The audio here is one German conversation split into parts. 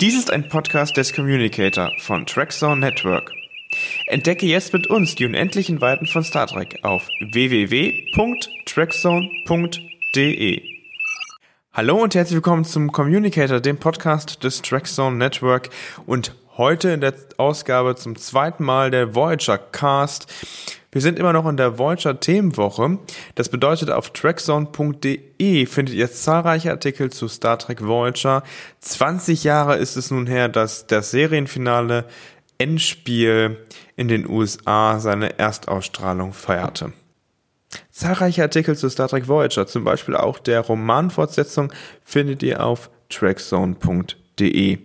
Dies ist ein Podcast des Communicator von Trackzone Network. Entdecke jetzt mit uns die unendlichen Weiten von Star Trek auf www.trackzone.de. Hallo und herzlich willkommen zum Communicator, dem Podcast des Trackzone Network und heute in der Ausgabe zum zweiten Mal der Voyager Cast. Wir sind immer noch in der Voyager Themenwoche. Das bedeutet, auf trackzone.de findet ihr zahlreiche Artikel zu Star Trek Voyager. 20 Jahre ist es nun her, dass das Serienfinale Endspiel in den USA seine Erstausstrahlung feierte. Zahlreiche Artikel zu Star Trek Voyager, zum Beispiel auch der Romanfortsetzung, findet ihr auf trackzone.de.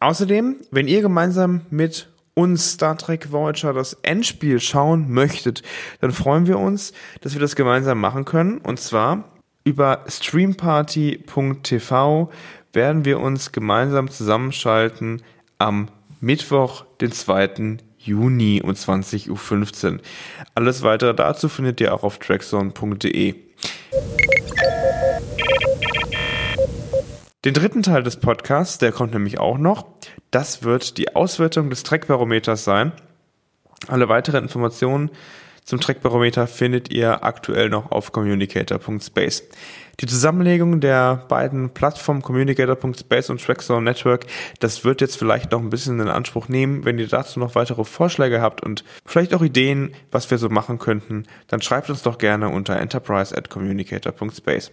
Außerdem, wenn ihr gemeinsam mit uns Star Trek Voyager das Endspiel schauen möchtet, dann freuen wir uns, dass wir das gemeinsam machen können. Und zwar über streamparty.tv werden wir uns gemeinsam zusammenschalten am Mittwoch, den 2. Juni um 20.15 Uhr. Alles weitere dazu findet ihr auch auf trackzone.de. Den dritten Teil des Podcasts, der kommt nämlich auch noch. Das wird die Auswertung des Trackbarometers sein. Alle weiteren Informationen zum Trackbarometer findet ihr aktuell noch auf communicator.space. Die Zusammenlegung der beiden Plattformen communicator.space und Trackzone Network, das wird jetzt vielleicht noch ein bisschen in Anspruch nehmen. Wenn ihr dazu noch weitere Vorschläge habt und vielleicht auch Ideen, was wir so machen könnten, dann schreibt uns doch gerne unter enterprise at communicator.space.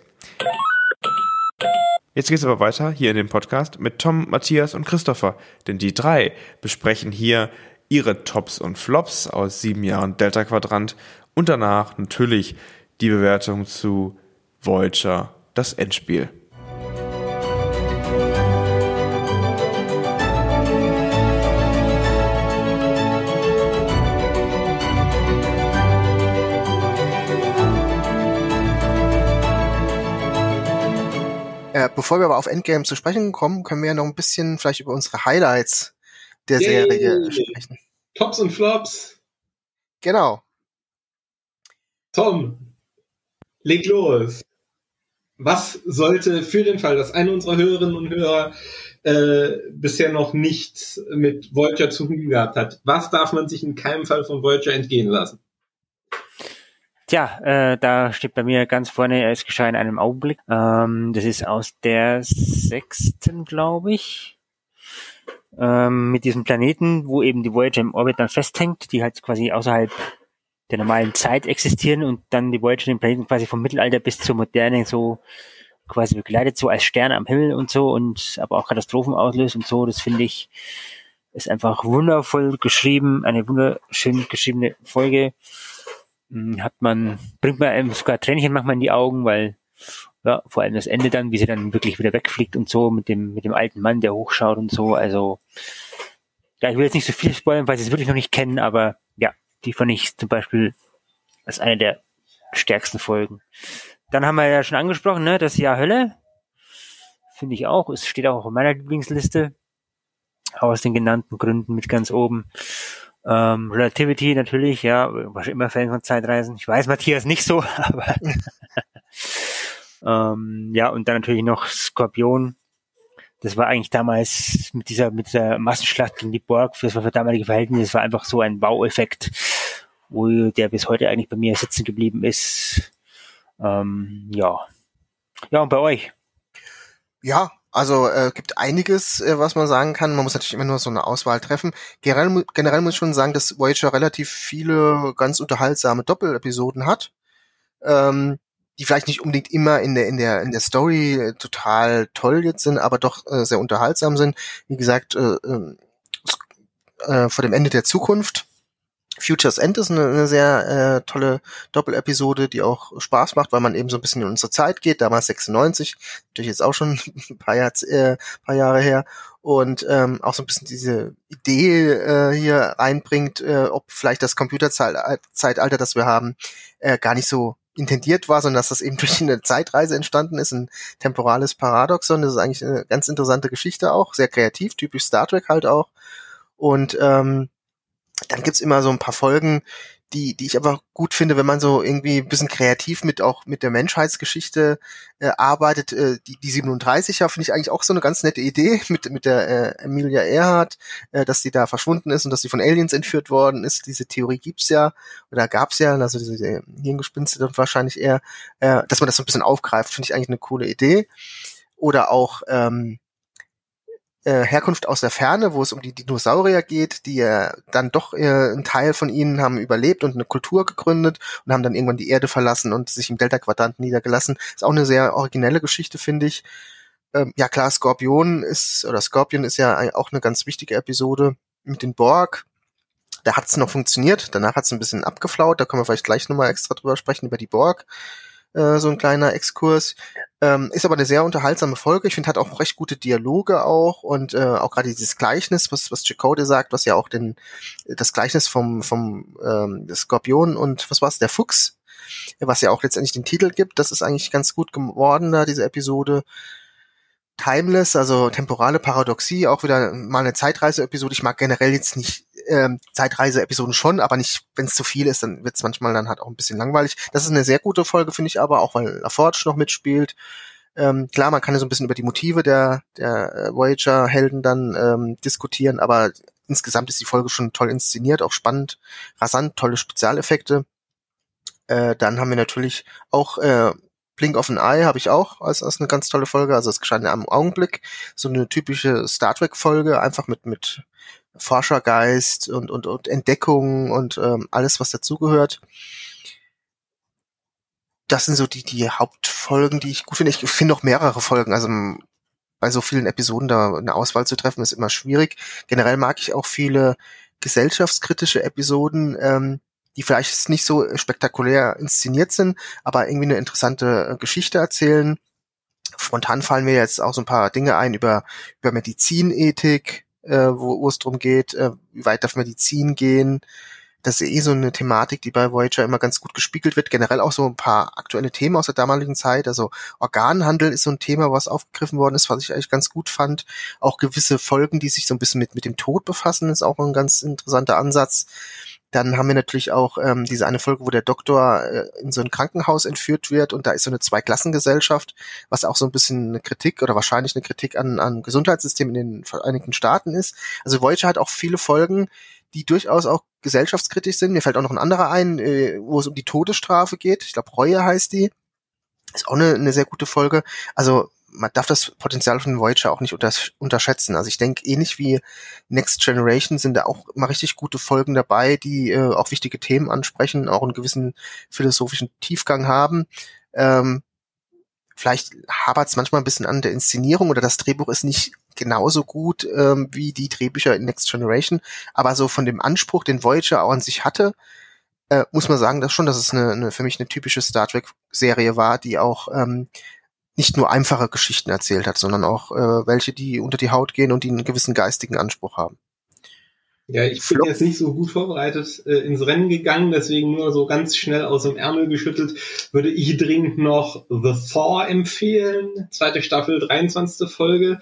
Jetzt geht's aber weiter hier in dem Podcast mit Tom, Matthias und Christopher, denn die drei besprechen hier ihre Tops und Flops aus sieben Jahren Delta Quadrant und danach natürlich die Bewertung zu Voyager, das Endspiel. Äh, bevor wir aber auf Endgame zu sprechen kommen, können wir ja noch ein bisschen vielleicht über unsere Highlights der Yay. Serie sprechen. Tops und Flops. Genau. Tom, leg los. Was sollte für den Fall, dass eine unserer Hörerinnen und Hörer äh, bisher noch nichts mit Voyager zu tun gehabt hat, was darf man sich in keinem Fall von Voyager entgehen lassen? Tja, äh, da steht bei mir ganz vorne, es geschah in einem Augenblick. Ähm, das ist aus der sechsten, glaube ich. Ähm, mit diesem Planeten, wo eben die Voyager im Orbit dann festhängt, die halt quasi außerhalb der normalen Zeit existieren und dann die Voyager den Planeten quasi vom Mittelalter bis zur Moderne so quasi begleitet, so als Sterne am Himmel und so und aber auch Katastrophen auslöst und so. Das finde ich ist einfach wundervoll geschrieben, eine wunderschön geschriebene Folge. Hm, hat man, bringt man einem sogar Tränchen manchmal in die Augen, weil ja, vor allem das Ende dann, wie sie dann wirklich wieder wegfliegt und so mit dem, mit dem alten Mann, der hochschaut und so. Also, ja, ich will jetzt nicht so viel spoilern, weil sie es wirklich noch nicht kennen, aber ja, die fand ich zum Beispiel als eine der stärksten Folgen. Dann haben wir ja schon angesprochen, ne, das Jahr Hölle. Finde ich auch. Es steht auch auf meiner Lieblingsliste. Aus den genannten Gründen mit ganz oben. Ähm, Relativity natürlich, ja, war schon immer Fan von Zeitreisen. Ich weiß, Matthias nicht so, aber ähm, ja, und dann natürlich noch Skorpion. Das war eigentlich damals mit dieser, mit dieser Massenschlacht gegen die Borg, das war für damalige Verhältnisse, das war einfach so ein Baueffekt, wo der bis heute eigentlich bei mir sitzen geblieben ist. Ähm, ja. Ja, und bei euch? Ja, also äh, gibt einiges, äh, was man sagen kann. Man muss natürlich immer nur so eine Auswahl treffen. Generell, generell muss ich schon sagen, dass Voyager relativ viele ganz unterhaltsame Doppelepisoden hat, ähm, die vielleicht nicht unbedingt immer in der in der in der Story äh, total toll jetzt sind, aber doch äh, sehr unterhaltsam sind. Wie gesagt, äh, ähm, äh, vor dem Ende der Zukunft Futures End ist eine, eine sehr äh, tolle Doppelepisode, die auch Spaß macht, weil man eben so ein bisschen in unsere Zeit geht. Damals 96, natürlich jetzt auch schon ein paar, Jahr, äh, paar Jahre her. Und ähm, auch so ein bisschen diese Idee äh, hier reinbringt, äh, ob vielleicht das Computerzeitalter, das wir haben, äh, gar nicht so intendiert war, sondern dass das eben durch eine Zeitreise entstanden ist, ein temporales Paradoxon. Das ist eigentlich eine ganz interessante Geschichte auch, sehr kreativ, typisch Star Trek halt auch. Und ähm, dann gibt's immer so ein paar Folgen, die, die ich aber gut finde, wenn man so irgendwie ein bisschen kreativ mit auch mit der Menschheitsgeschichte äh, arbeitet. Äh, die, die 37er finde ich eigentlich auch so eine ganz nette Idee mit, mit der äh, Emilia Earhart, äh, dass sie da verschwunden ist und dass sie von Aliens entführt worden ist. Diese Theorie gibt's ja oder gab's ja, also diese Hirngespinste und wahrscheinlich eher, äh, dass man das so ein bisschen aufgreift, finde ich eigentlich eine coole Idee. Oder auch ähm, äh, Herkunft aus der Ferne, wo es um die Dinosaurier geht, die äh, dann doch äh, ein Teil von ihnen haben überlebt und eine Kultur gegründet und haben dann irgendwann die Erde verlassen und sich im Delta-Quadrant niedergelassen. Ist auch eine sehr originelle Geschichte, finde ich. Ähm, ja klar, Skorpion ist, oder Scorpion ist ja auch eine ganz wichtige Episode mit den Borg. Da hat es noch funktioniert, danach hat es ein bisschen abgeflaut, da können wir vielleicht gleich nochmal extra drüber sprechen, über die Borg. Äh, so ein kleiner Exkurs. Ähm, ist aber eine sehr unterhaltsame Folge. Ich finde, hat auch recht gute Dialoge auch und äh, auch gerade dieses Gleichnis, was was Chakotay sagt, was ja auch den das Gleichnis vom vom ähm, Skorpion und was war's, der Fuchs, was ja auch letztendlich den Titel gibt. Das ist eigentlich ganz gut geworden da diese Episode. Timeless, also temporale Paradoxie, auch wieder mal eine Zeitreise-Episode. Ich mag generell jetzt nicht ähm, Zeitreise-Episoden schon, aber nicht, wenn es zu viel ist, dann wird es manchmal dann halt auch ein bisschen langweilig. Das ist eine sehr gute Folge, finde ich aber, auch weil LaForge noch mitspielt. Ähm, klar, man kann ja so ein bisschen über die Motive der, der äh, Voyager-Helden dann ähm, diskutieren, aber insgesamt ist die Folge schon toll inszeniert, auch spannend, rasant, tolle Spezialeffekte. Äh, dann haben wir natürlich auch äh, Blink of an Eye habe ich auch als, als eine ganz tolle Folge. Also es geschah am Augenblick so eine typische Star Trek Folge, einfach mit mit Forschergeist und und, und Entdeckung und ähm, alles was dazugehört. Das sind so die die Hauptfolgen, die ich gut finde. Ich finde noch mehrere Folgen. Also bei so vielen Episoden da eine Auswahl zu treffen ist immer schwierig. Generell mag ich auch viele gesellschaftskritische Episoden. Ähm, die vielleicht nicht so spektakulär inszeniert sind, aber irgendwie eine interessante äh, Geschichte erzählen. Spontan fallen mir jetzt auch so ein paar Dinge ein über, über Medizinethik, äh, wo, wo es darum geht, äh, wie weit darf Medizin gehen. Das ist eh so eine Thematik, die bei Voyager immer ganz gut gespiegelt wird. Generell auch so ein paar aktuelle Themen aus der damaligen Zeit. Also Organhandel ist so ein Thema, was aufgegriffen worden ist, was ich eigentlich ganz gut fand. Auch gewisse Folgen, die sich so ein bisschen mit, mit dem Tod befassen, ist auch ein ganz interessanter Ansatz. Dann haben wir natürlich auch ähm, diese eine Folge, wo der Doktor äh, in so ein Krankenhaus entführt wird und da ist so eine Zweiklassengesellschaft, was auch so ein bisschen eine Kritik oder wahrscheinlich eine Kritik an, an Gesundheitssystem in den Vereinigten Staaten ist. Also Voyager hat auch viele Folgen, die durchaus auch gesellschaftskritisch sind. Mir fällt auch noch ein anderer ein, äh, wo es um die Todesstrafe geht. Ich glaube, Reue heißt die. Ist auch eine, eine sehr gute Folge. Also man darf das Potenzial von Voyager auch nicht unterschätzen. Also ich denke, ähnlich wie Next Generation sind da auch mal richtig gute Folgen dabei, die äh, auch wichtige Themen ansprechen, auch einen gewissen philosophischen Tiefgang haben. Ähm, vielleicht hapert es manchmal ein bisschen an der Inszenierung oder das Drehbuch ist nicht genauso gut ähm, wie die Drehbücher in Next Generation, aber so von dem Anspruch, den Voyager auch an sich hatte, äh, muss man sagen, dass schon, dass es eine, eine für mich eine typische Star Trek Serie war, die auch ähm, nicht nur einfache Geschichten erzählt hat, sondern auch äh, welche, die unter die Haut gehen und die einen gewissen geistigen Anspruch haben. Ja, ich bin jetzt nicht so gut vorbereitet äh, ins Rennen gegangen, deswegen nur so ganz schnell aus dem Ärmel geschüttelt, würde ich dringend noch The Thor empfehlen, zweite Staffel, 23. Folge.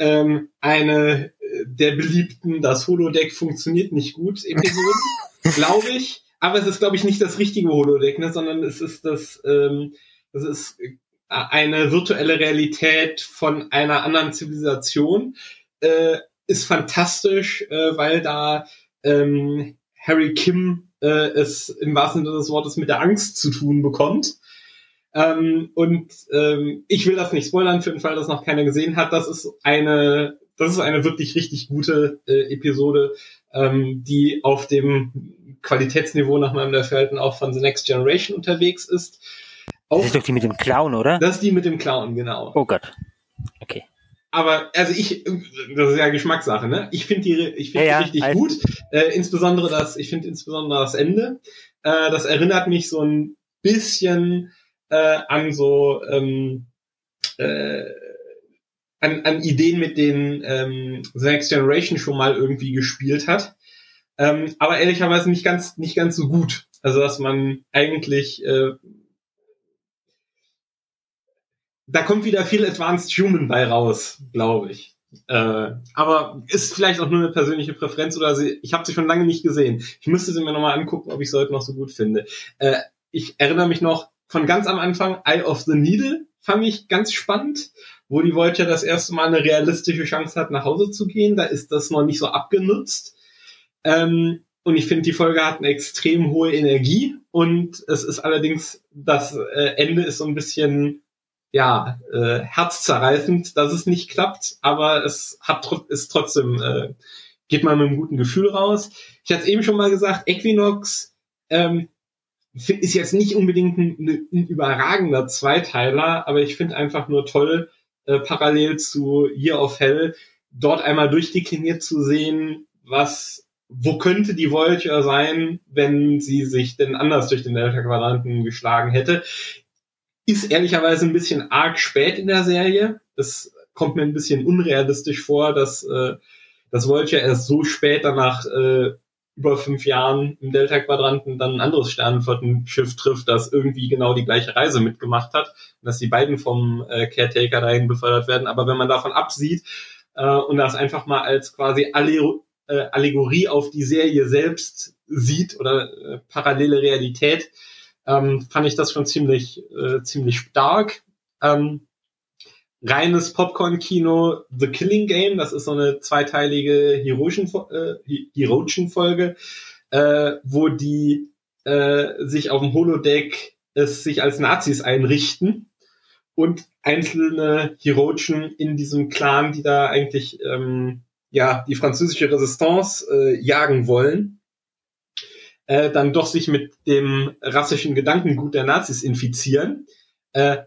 Ähm, eine äh, der beliebten, das Holodeck funktioniert nicht gut Episoden, glaube ich. Aber es ist, glaube ich, nicht das richtige Holodeck, ne, sondern es ist das, ähm, das ist eine virtuelle Realität von einer anderen Zivilisation äh, ist fantastisch, äh, weil da ähm, Harry Kim äh, es im wahrsten Sinne des Wortes mit der Angst zu tun bekommt. Ähm, und ähm, ich will das nicht spoilern für den Fall, dass noch keiner gesehen hat. Das ist eine, das ist eine wirklich richtig gute äh, Episode, ähm, die auf dem Qualitätsniveau nach meinem Dafürhalten auch von The Next Generation unterwegs ist. Auch, das ist doch die mit dem Clown, oder? Das ist die mit dem Clown, genau. Oh Gott. Okay. Aber also ich, das ist ja Geschmackssache, ne? Ich finde die, ich finde ja, die richtig also gut. Äh, insbesondere das, ich finde insbesondere das Ende. Äh, das erinnert mich so ein bisschen äh, an so ähm, äh, an, an Ideen, mit denen ähm, The Next Generation schon mal irgendwie gespielt hat. Ähm, aber ehrlicherweise nicht ganz, nicht ganz so gut. Also dass man eigentlich äh, da kommt wieder viel Advanced Human bei raus, glaube ich. Äh, aber ist vielleicht auch nur eine persönliche Präferenz oder sie, ich habe sie schon lange nicht gesehen. Ich müsste sie mir nochmal angucken, ob ich sie heute noch so gut finde. Äh, ich erinnere mich noch von ganz am Anfang, Eye of the Needle fand ich ganz spannend, wo die Voyager das erste Mal eine realistische Chance hat, nach Hause zu gehen. Da ist das noch nicht so abgenutzt. Ähm, und ich finde, die Folge hat eine extrem hohe Energie und es ist allerdings, das äh, Ende ist so ein bisschen ja, äh, herzzerreißend, dass es nicht klappt, aber es hat ist trotzdem, äh, geht man mit einem guten Gefühl raus. Ich hatte es eben schon mal gesagt, Equinox ähm, ist jetzt nicht unbedingt ein, ein überragender Zweiteiler, aber ich finde einfach nur toll, äh, parallel zu Year of Hell dort einmal durchdekliniert zu sehen, was wo könnte die Voyager sein, wenn sie sich denn anders durch den Delta-Quadranten geschlagen hätte ist ehrlicherweise ein bisschen arg spät in der Serie. Das kommt mir ein bisschen unrealistisch vor, dass äh, das Voyager erst so spät danach äh, über fünf Jahren im Delta-Quadranten dann ein anderes Sternenflottenschiff trifft, das irgendwie genau die gleiche Reise mitgemacht hat dass die beiden vom äh, Caretaker dahin befördert werden. Aber wenn man davon absieht äh, und das einfach mal als quasi Alle äh, Allegorie auf die Serie selbst sieht oder äh, parallele Realität, ähm, fand ich das schon ziemlich, äh, ziemlich stark. Ähm, reines Popcorn-Kino, The Killing Game, das ist so eine zweiteilige Hirogen-Folge, äh, äh, wo die äh, sich auf dem Holodeck es sich als Nazis einrichten und einzelne Hirogen in diesem Clan, die da eigentlich ähm, ja die französische Resistance äh, jagen wollen, äh, dann doch sich mit dem rassischen Gedankengut der Nazis infizieren. Äh,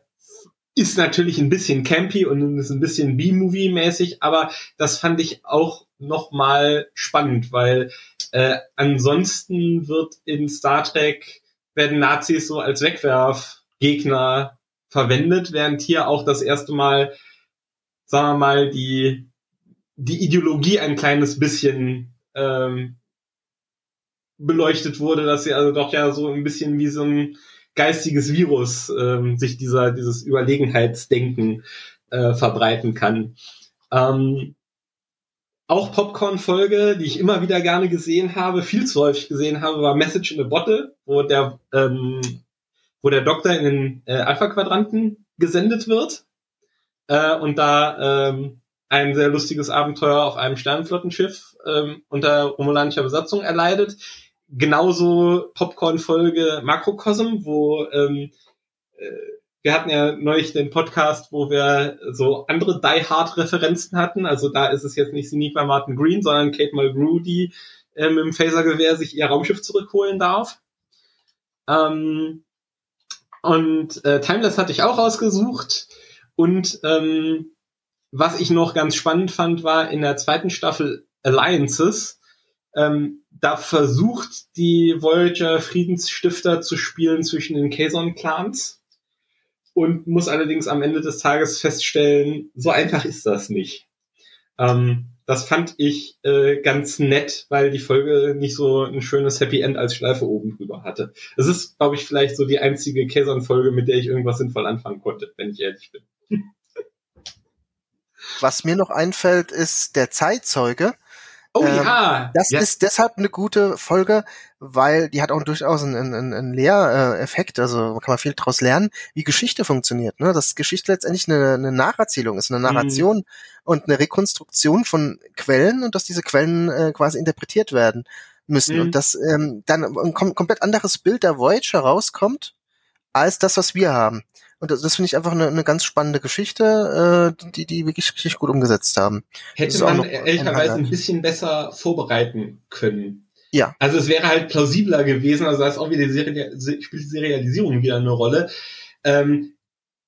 ist natürlich ein bisschen campy und ist ein bisschen B-Movie-mäßig, aber das fand ich auch nochmal spannend, weil äh, ansonsten wird in Star Trek werden Nazis so als Wegwerfgegner verwendet, während hier auch das erste Mal, sagen wir mal, die, die Ideologie ein kleines bisschen ähm, beleuchtet wurde, dass sie also doch ja so ein bisschen wie so ein geistiges Virus ähm, sich dieser dieses Überlegenheitsdenken äh, verbreiten kann. Ähm, auch Popcorn-Folge, die ich immer wieder gerne gesehen habe, viel zu häufig gesehen habe, war Message in a Bottle, wo der ähm, wo der Doktor in den äh, Alpha-Quadranten gesendet wird äh, und da ähm, ein sehr lustiges Abenteuer auf einem Sternenflottenschiff ähm, unter romulanischer Besatzung erleidet genauso Popcorn-Folge Makrokosm, wo ähm, äh, wir hatten ja neulich den Podcast, wo wir so andere Die Hard-Referenzen hatten. Also da ist es jetzt nicht Sinequa Martin Green, sondern Kate Mulgrew, die äh, mit dem Phasergewehr sich ihr Raumschiff zurückholen darf. Ähm, und äh, Timeless hatte ich auch rausgesucht. Und ähm, was ich noch ganz spannend fand, war in der zweiten Staffel Alliances, ähm, da versucht die Voyager Friedensstifter zu spielen zwischen den Kazon-Clans und muss allerdings am Ende des Tages feststellen, so einfach ist das nicht. Ähm, das fand ich äh, ganz nett, weil die Folge nicht so ein schönes Happy End als Schleife oben drüber hatte. Es ist, glaube ich, vielleicht so die einzige Kazon-Folge, mit der ich irgendwas sinnvoll anfangen konnte, wenn ich ehrlich bin. Was mir noch einfällt, ist der Zeitzeuge Oh ähm, ja. Das ja. ist deshalb eine gute Folge, weil die hat auch durchaus einen, einen, einen Lehreffekt, also kann man viel daraus lernen, wie Geschichte funktioniert. Ne? Dass Geschichte letztendlich eine, eine Nacherzählung ist, eine mhm. Narration mhm. und eine Rekonstruktion von Quellen und dass diese Quellen äh, quasi interpretiert werden müssen. Mhm. Und dass ähm, dann ein kom komplett anderes Bild der Voyager rauskommt, als das, was wir haben. Und das, das finde ich einfach eine, eine ganz spannende Geschichte, äh, die die wirklich richtig gut umgesetzt haben. Hätte man ehrlicherweise ein bisschen besser vorbereiten können. Ja. Also es wäre halt plausibler gewesen, also da ist auch wieder die Serie, spielt die Serialisierung wieder eine Rolle. Ähm,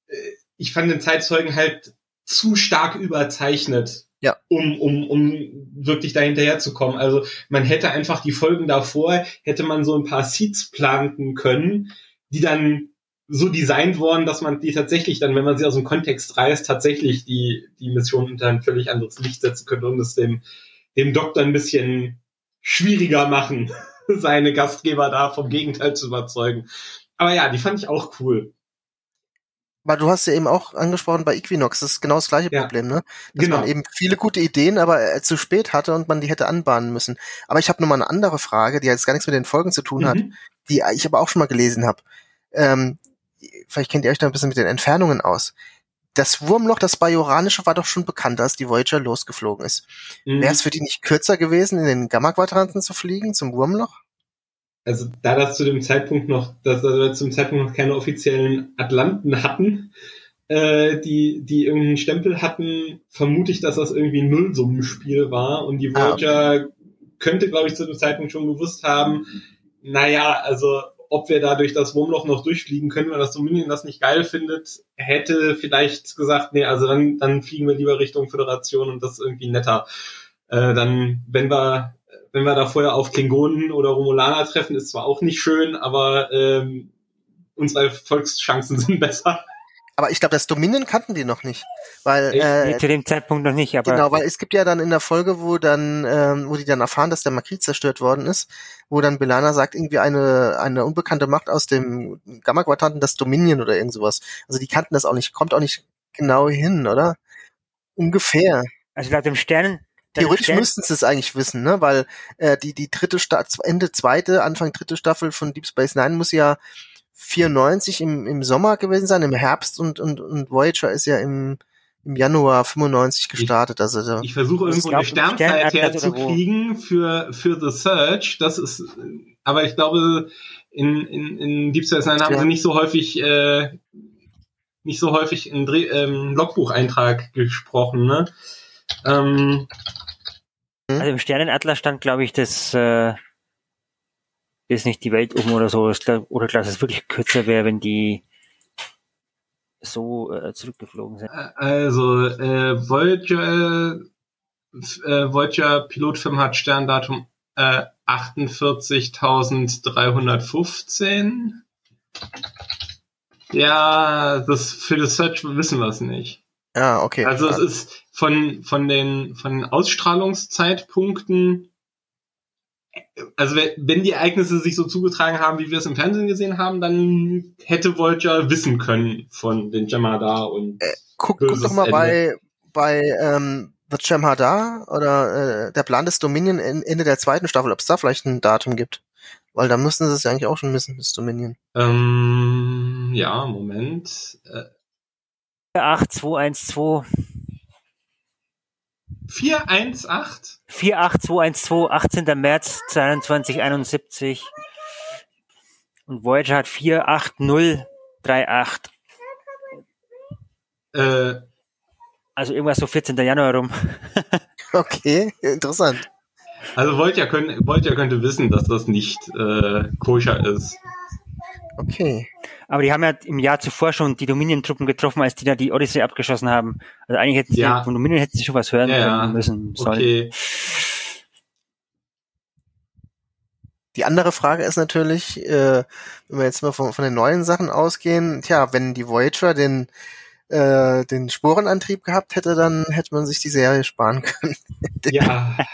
äh, ich fand den Zeitzeugen halt zu stark überzeichnet, ja. um, um, um wirklich dahinterher zu kommen. Also man hätte einfach die Folgen davor, hätte man so ein paar Seeds planten können, die dann so designt worden, dass man die tatsächlich dann, wenn man sie aus dem Kontext reißt, tatsächlich die, die Mission unter ein völlig anderes Licht setzen könnte und es dem, dem Doktor ein bisschen schwieriger machen, seine Gastgeber da vom Gegenteil zu überzeugen. Aber ja, die fand ich auch cool. Weil du hast ja eben auch angesprochen bei Equinox, das ist genau das gleiche Ja. Problem, ne? Dass Genau. man eben viele gute Ideen, aber äh, zu spät hatte und man die hätte anbahnen müssen. Aber ich habe noch mal eine andere Frage, die jetzt gar nichts mit den Folgen zu tun hat, Mhm. die ich aber auch schon mal gelesen habe. Ähm, vielleicht kennt ihr euch da ein bisschen mit den Entfernungen aus. Das Wurmloch, das Bajoranische, war doch schon bekannt, als die Voyager losgeflogen ist. Mhm. Wäre es für die nicht kürzer gewesen, in den Gamma-Quadranten zu fliegen, zum Wurmloch? also da das zu dem Zeitpunkt noch, dass wir zum Zeitpunkt noch keine offiziellen Atlanten hatten, äh, die, die irgendeinen Stempel hatten, vermute ich, dass das irgendwie ein Nullsummenspiel war und die Ah, Voyager könnte, glaube ich, zu dem Zeitpunkt schon gewusst haben, naja, also ob wir da durch das Wurmloch noch durchfliegen können, weil das Dominion das nicht geil findet, hätte vielleicht gesagt, nee, also dann, dann fliegen wir lieber Richtung Föderation und das ist irgendwie netter. Äh, dann, wenn wir wenn wir da vorher auf Klingonen oder Romulaner treffen, ist zwar auch nicht schön, aber ähm, unsere Volkschancen sind besser. Aber ich glaube, das Dominion kannten die noch nicht. Weil, äh, Nee, zu dem Zeitpunkt noch nicht, aber Genau, weil es gibt ja dann in der Folge, wo dann, ähm, wo die dann erfahren, dass der Makrit zerstört worden ist, wo dann Belana sagt, irgendwie eine, eine unbekannte Macht aus dem Gamma-Quadranten, das Dominion oder irgend sowas. Also die kannten das auch nicht, kommt auch nicht genau hin, oder? Ungefähr. also laut dem dem Theoretisch Stern- müssten sie es eigentlich wissen, ne? Weil äh, die, die dritte Sta Ende zweite, Anfang dritte Staffel von Deep Space Nine muss ja 94 im, im Sommer gewesen sein, im Herbst und, und, und Voyager ist ja im, im Januar 95 gestartet. Also da, Ich versuche irgendwo glaub, eine Sternzeit herzukriegen für, für The Search. Das ist, aber ich glaube, in, in, in Deep Space Nine haben Ja. sie nicht so häufig, äh, nicht so häufig einen Dreh, ähm, Logbucheintrag gesprochen, ne? Ähm, Also im Sternenatlas stand, glaube ich, dass äh, ist nicht die Welt um oder so. Oder klar, dass es wirklich kürzer wäre, wenn die so äh, zurückgeflogen sind. Also, äh, Voyager, äh, Voyager Pilotfilm hat Sterndatum äh, 48.315. Ja, das für das Search wissen wir es nicht. ja, okay. Also es ist von, von den, von den Ausstrahlungszeitpunkten, also wenn- die Ereignisse sich so zugetragen haben, wie wir es im Fernsehen gesehen haben, dann hätte Voyager wissen können von den Jem'Hadar und guck, guck böses doch mal Ende. bei, bei ähm, The Jem'Hadar oder äh, der Plan des Dominion in, Ende der zweiten Staffel, ob es da vielleicht ein Datum gibt. Weil da müssten sie es ja eigentlich auch schon wissen, das Dominion. ähm, ja, Moment. Äh, 8212 418? 48212, 18. März 2271. Und Voyager hat 48038. Äh, Also irgendwas so 14. Januar rum. Okay, interessant. also Voyager, können, Voyager könnte wissen, dass das nicht äh, koscher ist. Okay. Aber die haben ja im Jahr zuvor schon die Dominion-Truppen getroffen, als die da die Odyssey abgeschossen haben. Also eigentlich hätten sie, Ja. von Dominion hätten sie schon was hören Ja, müssen sollen. Okay. Die andere Frage ist natürlich, äh, wenn wir jetzt mal von, von den neuen Sachen ausgehen, tja, wenn die Voyager den äh, den Sporenantrieb gehabt hätte, dann hätte man sich die Serie sparen können. Ja.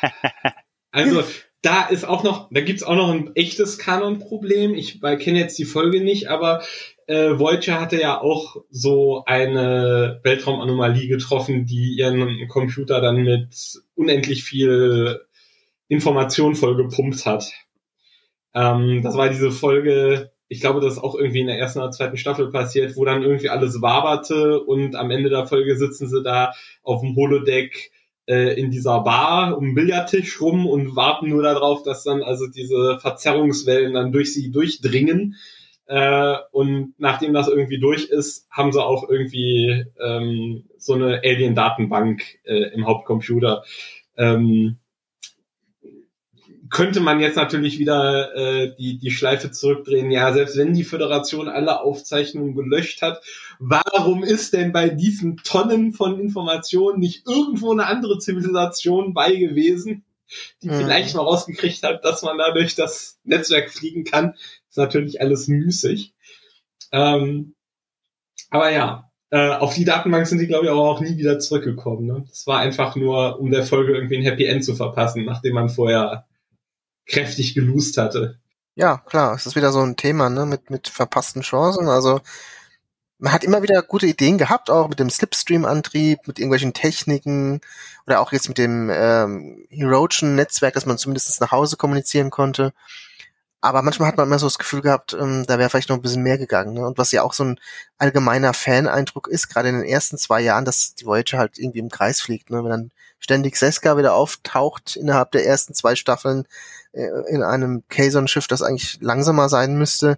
Also da ist auch noch, da gibt's auch noch ein echtes Kanon-Problem. Ich kenne jetzt die Folge nicht, aber äh, Voyager hatte ja auch so eine Weltraumanomalie getroffen, die ihren Computer dann mit unendlich viel Information vollgepumpt hat. Ähm, das war diese Folge, ich glaube, das ist auch irgendwie in der ersten oder zweiten Staffel passiert, wo dann irgendwie alles waberte und am Ende der Folge sitzen sie da auf dem Holodeck äh, in dieser Bar um den Billardtisch rum und warten nur darauf, dass dann also diese Verzerrungswellen dann durch sie durchdringen. Äh, und nachdem das irgendwie durch ist, haben sie auch irgendwie ähm, so eine Alien-Datenbank äh, im Hauptcomputer. Ähm, könnte man jetzt natürlich wieder äh, die, die Schleife zurückdrehen. Ja, selbst wenn die Föderation alle Aufzeichnungen gelöscht hat, warum ist denn bei diesen Tonnen von Informationen nicht irgendwo eine andere Zivilisation bei gewesen, die Mhm. vielleicht mal rausgekriegt hat, dass man da durch das Netzwerk fliegen kann? Ist natürlich alles müßig. Ähm, aber ja, äh, auf die Datenbank sind die, glaube ich, aber auch nie wieder zurückgekommen. Ne? Das war einfach nur, um der Folge irgendwie ein Happy End zu verpassen, nachdem man vorher kräftig geloost hatte. Ja, klar, es ist wieder so ein Thema, ne, mit, mit verpassten Chancen. Also, man hat immer wieder gute Ideen gehabt, auch mit dem Slipstream-Antrieb, mit irgendwelchen Techniken oder auch jetzt mit dem ähm, Herogen-Netzwerk, dass man zumindest nach Hause kommunizieren konnte. Aber manchmal hat man immer so das Gefühl gehabt, ähm, da wäre vielleicht noch ein bisschen mehr gegangen. Ne? Und was ja auch so ein allgemeiner Fan-Eindruck ist, gerade in den ersten zwei Jahren, dass die Voyager halt irgendwie im Kreis fliegt. Ne? Wenn dann ständig Seska wieder auftaucht innerhalb der ersten zwei Staffeln in einem Kazon-Schiff, das eigentlich langsamer sein müsste,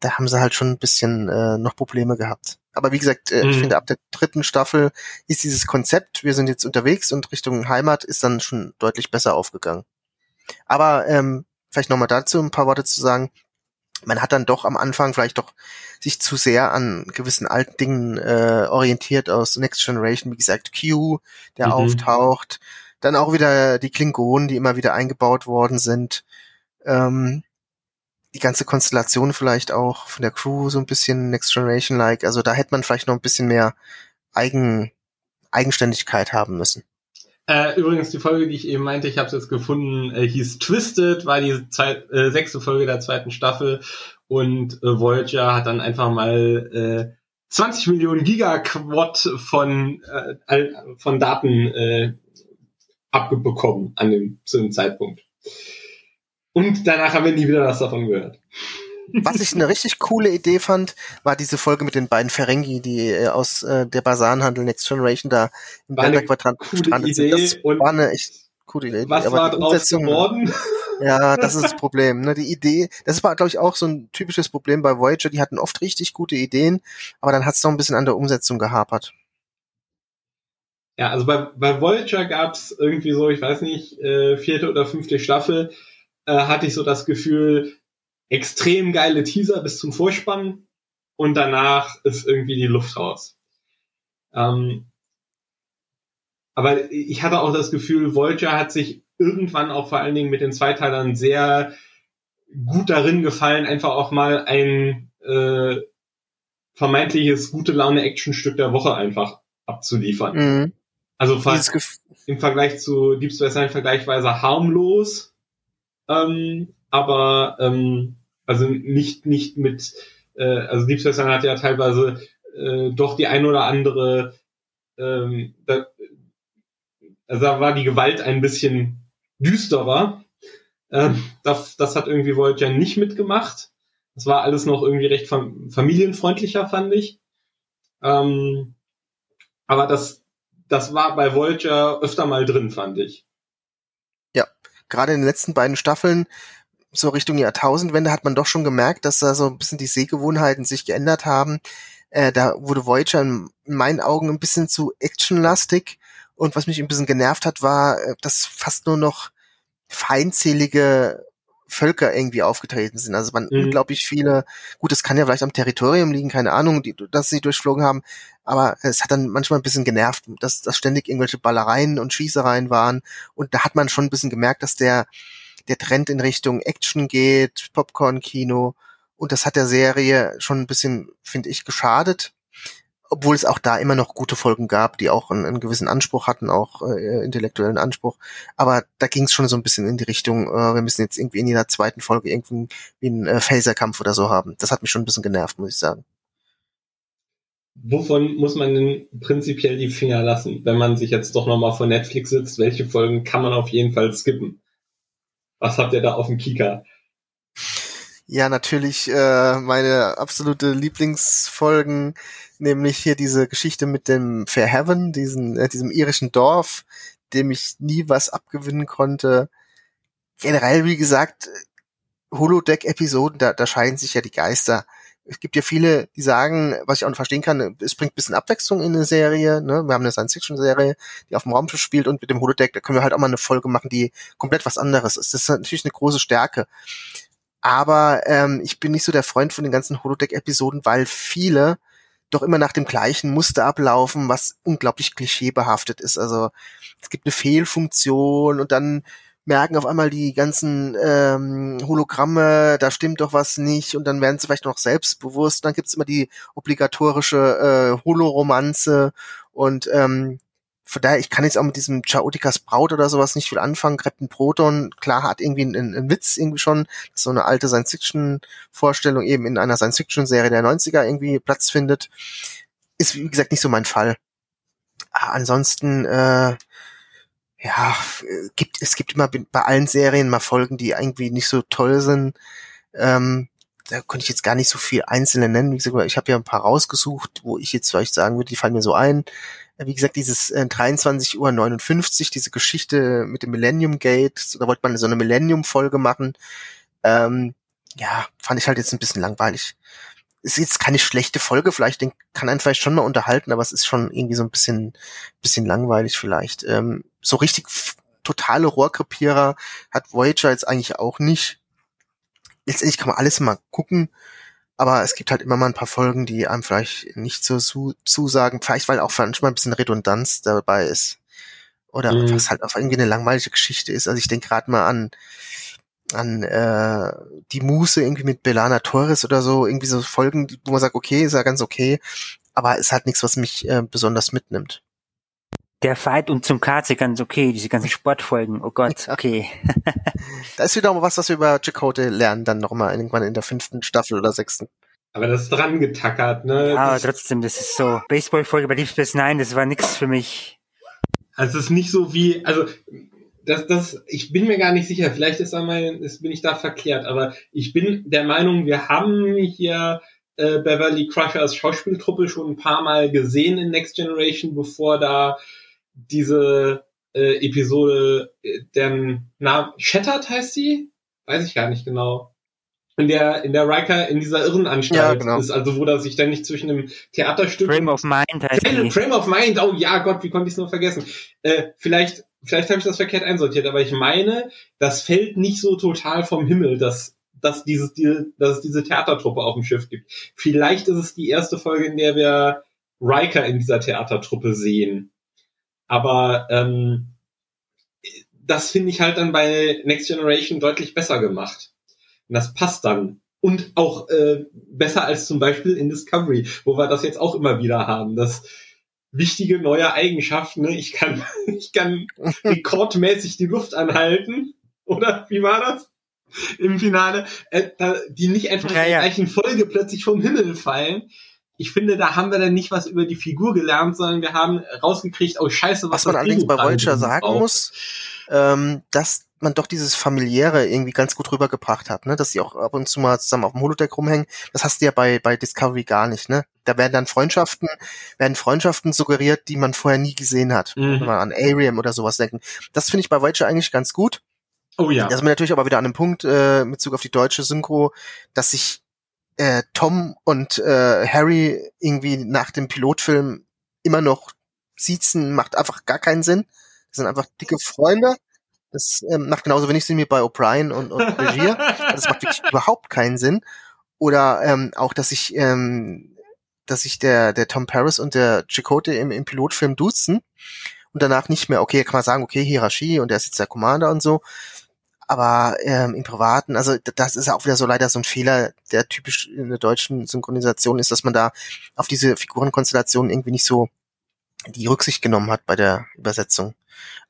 da haben sie halt schon ein bisschen äh, noch Probleme gehabt. Aber wie gesagt, äh, mhm. ich finde, ab der dritten Staffel ist dieses Konzept, wir sind jetzt unterwegs und Richtung Heimat ist dann schon deutlich besser aufgegangen. Aber ähm, vielleicht nochmal dazu ein paar Worte zu sagen. Man hat dann doch am Anfang vielleicht doch sich zu sehr an gewissen alten Dingen äh, orientiert aus Next Generation, wie gesagt, Q, der mhm. auftaucht, dann auch wieder die Klingonen, die immer wieder eingebaut worden sind. Ähm, die ganze Konstellation vielleicht auch von der Crew so ein bisschen Next Generation-like. Also da hätte man vielleicht noch ein bisschen mehr Eigen, Eigenständigkeit haben müssen. Äh, übrigens, die Folge, die ich eben meinte, ich habe es jetzt gefunden, äh, hieß Twisted, war die Zeit, äh, sechste Folge der zweiten Staffel und äh, Voyager hat dann einfach mal äh, 20 Millionen Gigaquatt von, äh, von Daten äh, abbekommen an dem, zu dem Zeitpunkt. Und danach haben wir nie wieder was davon gehört. Was ich eine richtig coole Idee fand, war diese Folge mit den beiden Ferengi, die äh, aus äh, der Basanhandel Next Generation da im Bergquadrant gestrandet sind. Das war eine echt coole Idee. Was war draus geworden? Ja, das ist das Problem. Ne? Die Idee, das war, glaube ich, auch so ein typisches Problem bei Voyager. Die hatten oft richtig gute Ideen, aber dann hat es noch ein bisschen an der Umsetzung gehapert. Ja, also bei, bei Voyager gab es irgendwie so, ich weiß nicht, äh, vierte oder fünfte Staffel, äh, hatte ich so das Gefühl, extrem geile Teaser bis zum Vorspann und danach ist irgendwie die Luft raus. Ähm, aber ich hatte auch das Gefühl, Voyager hat sich irgendwann auch vor allen Dingen mit den Zweiteilern sehr gut darin gefallen, einfach auch mal ein äh, vermeintliches gute Laune Actionstück der Woche einfach abzuliefern. Mhm. Also im Vergleich zu Deep Space Nine vergleichsweise harmlos, ähm, aber ähm, also nicht nicht mit äh, also Deep Space Nine hat ja teilweise äh, doch die ein oder andere ähm, da, also da war die Gewalt ein bisschen düsterer. Ähm, das, das hat irgendwie Voyager nicht mitgemacht. Das war alles noch irgendwie recht fam familienfreundlicher, fand ich. Ähm, aber das, das war bei Voyager öfter mal drin, fand ich gerade in den letzten beiden Staffeln, so Richtung Jahrtausendwende, hat man doch schon gemerkt, dass da so ein bisschen die Sehgewohnheiten sich geändert haben. Äh, da wurde Voyager in, in meinen Augen ein bisschen zu actionlastig. Und was mich ein bisschen genervt hat, war, äh, dass fast nur noch feindselige Völker irgendwie aufgetreten sind. Also man mhm. unglaublich viele, gut, das kann ja vielleicht am Territorium liegen, keine Ahnung, die, dass sie durchflogen haben, aber es hat dann manchmal ein bisschen genervt, dass, dass ständig irgendwelche Ballereien und Schießereien waren und da hat man schon ein bisschen gemerkt, dass der, der Trend in Richtung Action geht, Popcorn-Kino und das hat der Serie schon ein bisschen, finde ich, geschadet obwohl es auch da immer noch gute Folgen gab, die auch einen, einen gewissen Anspruch hatten, auch äh, intellektuellen Anspruch. Aber da ging es schon so ein bisschen in die Richtung, äh, wir müssen jetzt irgendwie in jeder zweiten Folge irgendwie einen äh, Phaser-Kampf oder so haben. Das hat mich schon ein bisschen genervt, muss ich sagen. Wovon muss man denn prinzipiell die Finger lassen, wenn man sich jetzt doch nochmal vor Netflix sitzt? Welche Folgen kann man auf jeden Fall skippen? Was habt ihr da auf dem Kika? Ja, natürlich äh, meine absolute Lieblingsfolgen nämlich hier diese Geschichte mit dem Fair Heaven, diesen, äh, diesem irischen Dorf, dem ich nie was abgewinnen konnte. Generell, wie gesagt, Holodeck-Episoden, da, da scheiden sich ja die Geister. Es gibt ja viele, die sagen, was ich auch nicht verstehen kann, es bringt ein bisschen Abwechslung in eine Serie. Ne? Wir haben eine Science-Fiction-Serie, die auf dem Raumschiff spielt und mit dem Holodeck, da können wir halt auch mal eine Folge machen, die komplett was anderes ist. Das ist natürlich eine große Stärke. Aber ähm, ich bin nicht so der Freund von den ganzen Holodeck-Episoden, weil viele doch immer nach dem gleichen Muster ablaufen, was unglaublich klischeebehaftet ist. Also es gibt eine Fehlfunktion und dann merken auf einmal die ganzen ähm, Hologramme, da stimmt doch was nicht und dann werden sie vielleicht noch selbstbewusst. Dann gibt's immer die obligatorische äh, Holoromanze und ähm, von daher, ich kann jetzt auch mit diesem Chaotikas Braut oder sowas nicht viel anfangen. Captain Proton, klar, hat irgendwie einen, einen Witz irgendwie schon, dass so eine alte Science-Fiction-Vorstellung eben in einer Science-Fiction-Serie der 90er irgendwie Platz findet. Ist, wie gesagt, nicht so mein Fall. Ah, ansonsten, äh, ja, gibt, es gibt immer bei allen Serien mal Folgen, die irgendwie nicht so toll sind. Ähm, da konnte ich jetzt gar nicht so viel einzelne nennen. Wie gesagt, ich habe ja ein paar rausgesucht, wo ich jetzt vielleicht sagen würde, die fallen mir so ein. Wie gesagt, dieses äh, 23 Uhr 59, diese Geschichte mit dem Millennium Gate, da wollte man so eine Millennium-Folge machen. Ähm, ja, fand ich halt jetzt ein bisschen langweilig. Ist jetzt keine schlechte Folge, vielleicht den kann einen vielleicht schon mal unterhalten, aber es ist schon irgendwie so ein bisschen, bisschen langweilig vielleicht. Ähm, so richtig totale Rohrkrepierer hat Voyager jetzt eigentlich auch nicht. Letztendlich kann man alles mal gucken. Aber es gibt halt immer mal ein paar Folgen, die einem vielleicht nicht so zu, zusagen. Vielleicht, weil auch manchmal ein bisschen Redundanz dabei ist. Oder mhm. was halt auf irgendwie eine langweilige Geschichte ist. Also ich denke gerade mal an an äh, die Muße irgendwie mit Belana Torres oder so, irgendwie so Folgen, wo man sagt, okay, ist ja ganz okay, aber ist halt nichts, was mich äh, besonders mitnimmt. Der Fight und zum Katze ganz okay, diese ganzen Sportfolgen, oh Gott, okay. da ist wieder mal was, was wir über Chakotay lernen, dann nochmal irgendwann in der fünften Staffel oder sechsten. Aber das ist dran getackert, ne? Ja, aber trotzdem, das ist so. Baseballfolge bei Deep Space Nine, das war nix für mich. Also es ist nicht so wie, also das, das, ich bin mir gar nicht sicher, vielleicht ist einmal, ist, bin ich da verkehrt, aber ich bin der Meinung, wir haben hier äh, Beverly Crushers Schauspieltruppe schon ein paar Mal gesehen in Next Generation, bevor da diese äh, Episode, äh, deren Name Shattered heißt sie? Weiß ich gar nicht genau. In der, in der Riker in dieser Irrenanstalt ja, genau. ist, also wo da sich dann nicht zwischen dem Theaterstück. Frame of Mind heißt Frame, Frame of Mind, oh ja Gott, wie konnte ich es nur vergessen? Äh, vielleicht, vielleicht habe ich das verkehrt einsortiert, aber ich meine, das fällt nicht so total vom Himmel, dass, dass, dieses, die, dass es diese Theatertruppe auf dem Schiff gibt. Vielleicht ist es die erste Folge, in der wir Riker in dieser Theatertruppe sehen. Aber ähm, das finde ich halt dann bei Next Generation deutlich besser gemacht. Und das passt dann. Und auch äh, besser als zum Beispiel in Discovery, wo wir das jetzt auch immer wieder haben. Das wichtige neue Eigenschaften. Ne? Ich kann, ich kann rekordmäßig die Luft anhalten. Oder wie war das? Im Finale, äh, die nicht einfach ja, in der gleichen Folge plötzlich vom Himmel fallen ich finde, da haben wir dann nicht was über die Figur gelernt, sondern wir haben rausgekriegt, oh scheiße, was, was man allerdings bei Voyager sagen braucht. muss, ähm, dass man doch dieses familiäre irgendwie ganz gut rübergebracht hat, ne, dass sie auch ab und zu mal zusammen auf dem Holodeck rumhängen. Das hast du ja bei bei Discovery gar nicht, ne? Da werden dann Freundschaften, werden Freundschaften suggeriert, die man vorher nie gesehen hat. Mhm. Wenn man an Ariam oder sowas denken. Das finde ich bei Voyager eigentlich ganz gut. Oh ja. Da sind wir natürlich aber wieder an einem Punkt äh, mit Bezug auf die deutsche Synchro, dass sich äh, Tom und äh, Harry irgendwie nach dem Pilotfilm immer noch siezen, macht einfach gar keinen Sinn. Das sind einfach dicke Freunde. Das ähm, macht genauso wenig Sinn wie bei O'Brien und, und Regier. das macht wirklich überhaupt keinen Sinn. Oder ähm, auch, dass ich, ähm, dass sich der, der Tom Paris und der Chicote im, im Pilotfilm duzen und danach nicht mehr, okay, kann man sagen, okay, Hierarchie und der ist jetzt der Commander und so aber ähm, im Privaten, also das ist auch wieder so leider so ein Fehler, der typisch in der deutschen Synchronisation ist, dass man da auf diese Figurenkonstellation irgendwie nicht so die Rücksicht genommen hat bei der Übersetzung.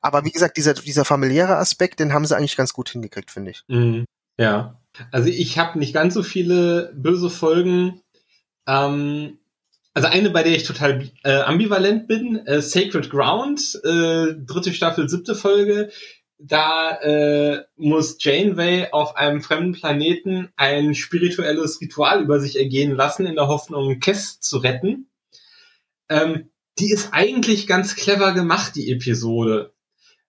Aber wie gesagt, dieser, dieser familiäre Aspekt, den haben sie eigentlich ganz gut hingekriegt, finde ich. Mhm. Ja. Also ich habe nicht ganz so viele böse Folgen. Ähm, also eine, bei der ich total äh, ambivalent bin, äh, Sacred Ground, äh, dritte Staffel, siebte Folge, da äh, muss Janeway auf einem fremden Planeten ein spirituelles Ritual über sich ergehen lassen, in der Hoffnung, Kess zu retten. Ähm, die ist eigentlich ganz clever gemacht, die Episode.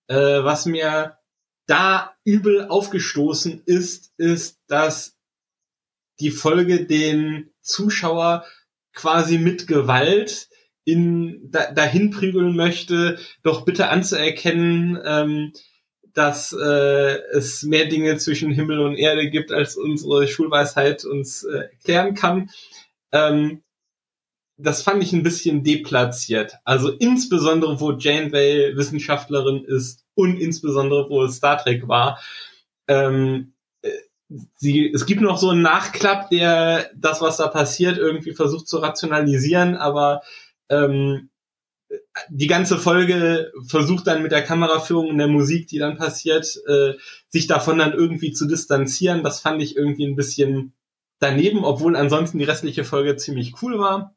Äh, was mir da übel aufgestoßen ist, ist, dass die Folge den Zuschauer quasi mit Gewalt in da, dahin prügeln möchte, doch bitte anzuerkennen, ähm, dass äh, es mehr Dinge zwischen Himmel und Erde gibt, als unsere Schulweisheit uns äh, erklären kann. Ähm, das fand ich ein bisschen deplatziert. Also insbesondere, wo Janeway Wissenschaftlerin ist und insbesondere, wo Star Trek war. Ähm, äh, sie, es gibt noch so einen Nachklapp, der das, was da passiert, irgendwie versucht zu rationalisieren, aber ähm, die ganze Folge versucht dann mit der Kameraführung und der Musik, die dann passiert, äh, sich davon dann irgendwie zu distanzieren. Das fand ich irgendwie ein bisschen daneben, obwohl ansonsten die restliche Folge ziemlich cool war.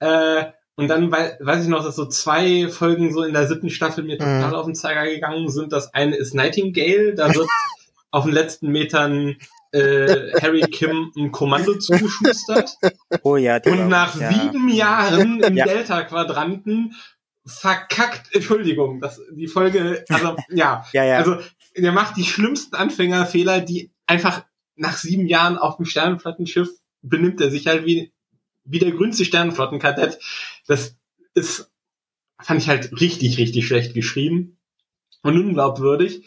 Äh, und dann wei weiß ich noch, dass so zwei Folgen so in der siebten Staffel mir total mhm. auf den Zeiger gegangen sind. Das eine ist Nightingale, da wird auf den letzten Metern äh, Harry Kim ein Kommando zugeschustert. Oh ja, Und nach ja. sieben Jahren im ja. Delta-Quadranten verkackt, Entschuldigung, das, die Folge, also, ja, ja, ja. also, der macht die schlimmsten Anfängerfehler, die einfach nach sieben Jahren auf dem Sternenflottenschiff benimmt er sich halt wie, wie der grünste Sternenflottenkadett. Das ist, fand ich halt richtig, richtig schlecht geschrieben und unglaubwürdig.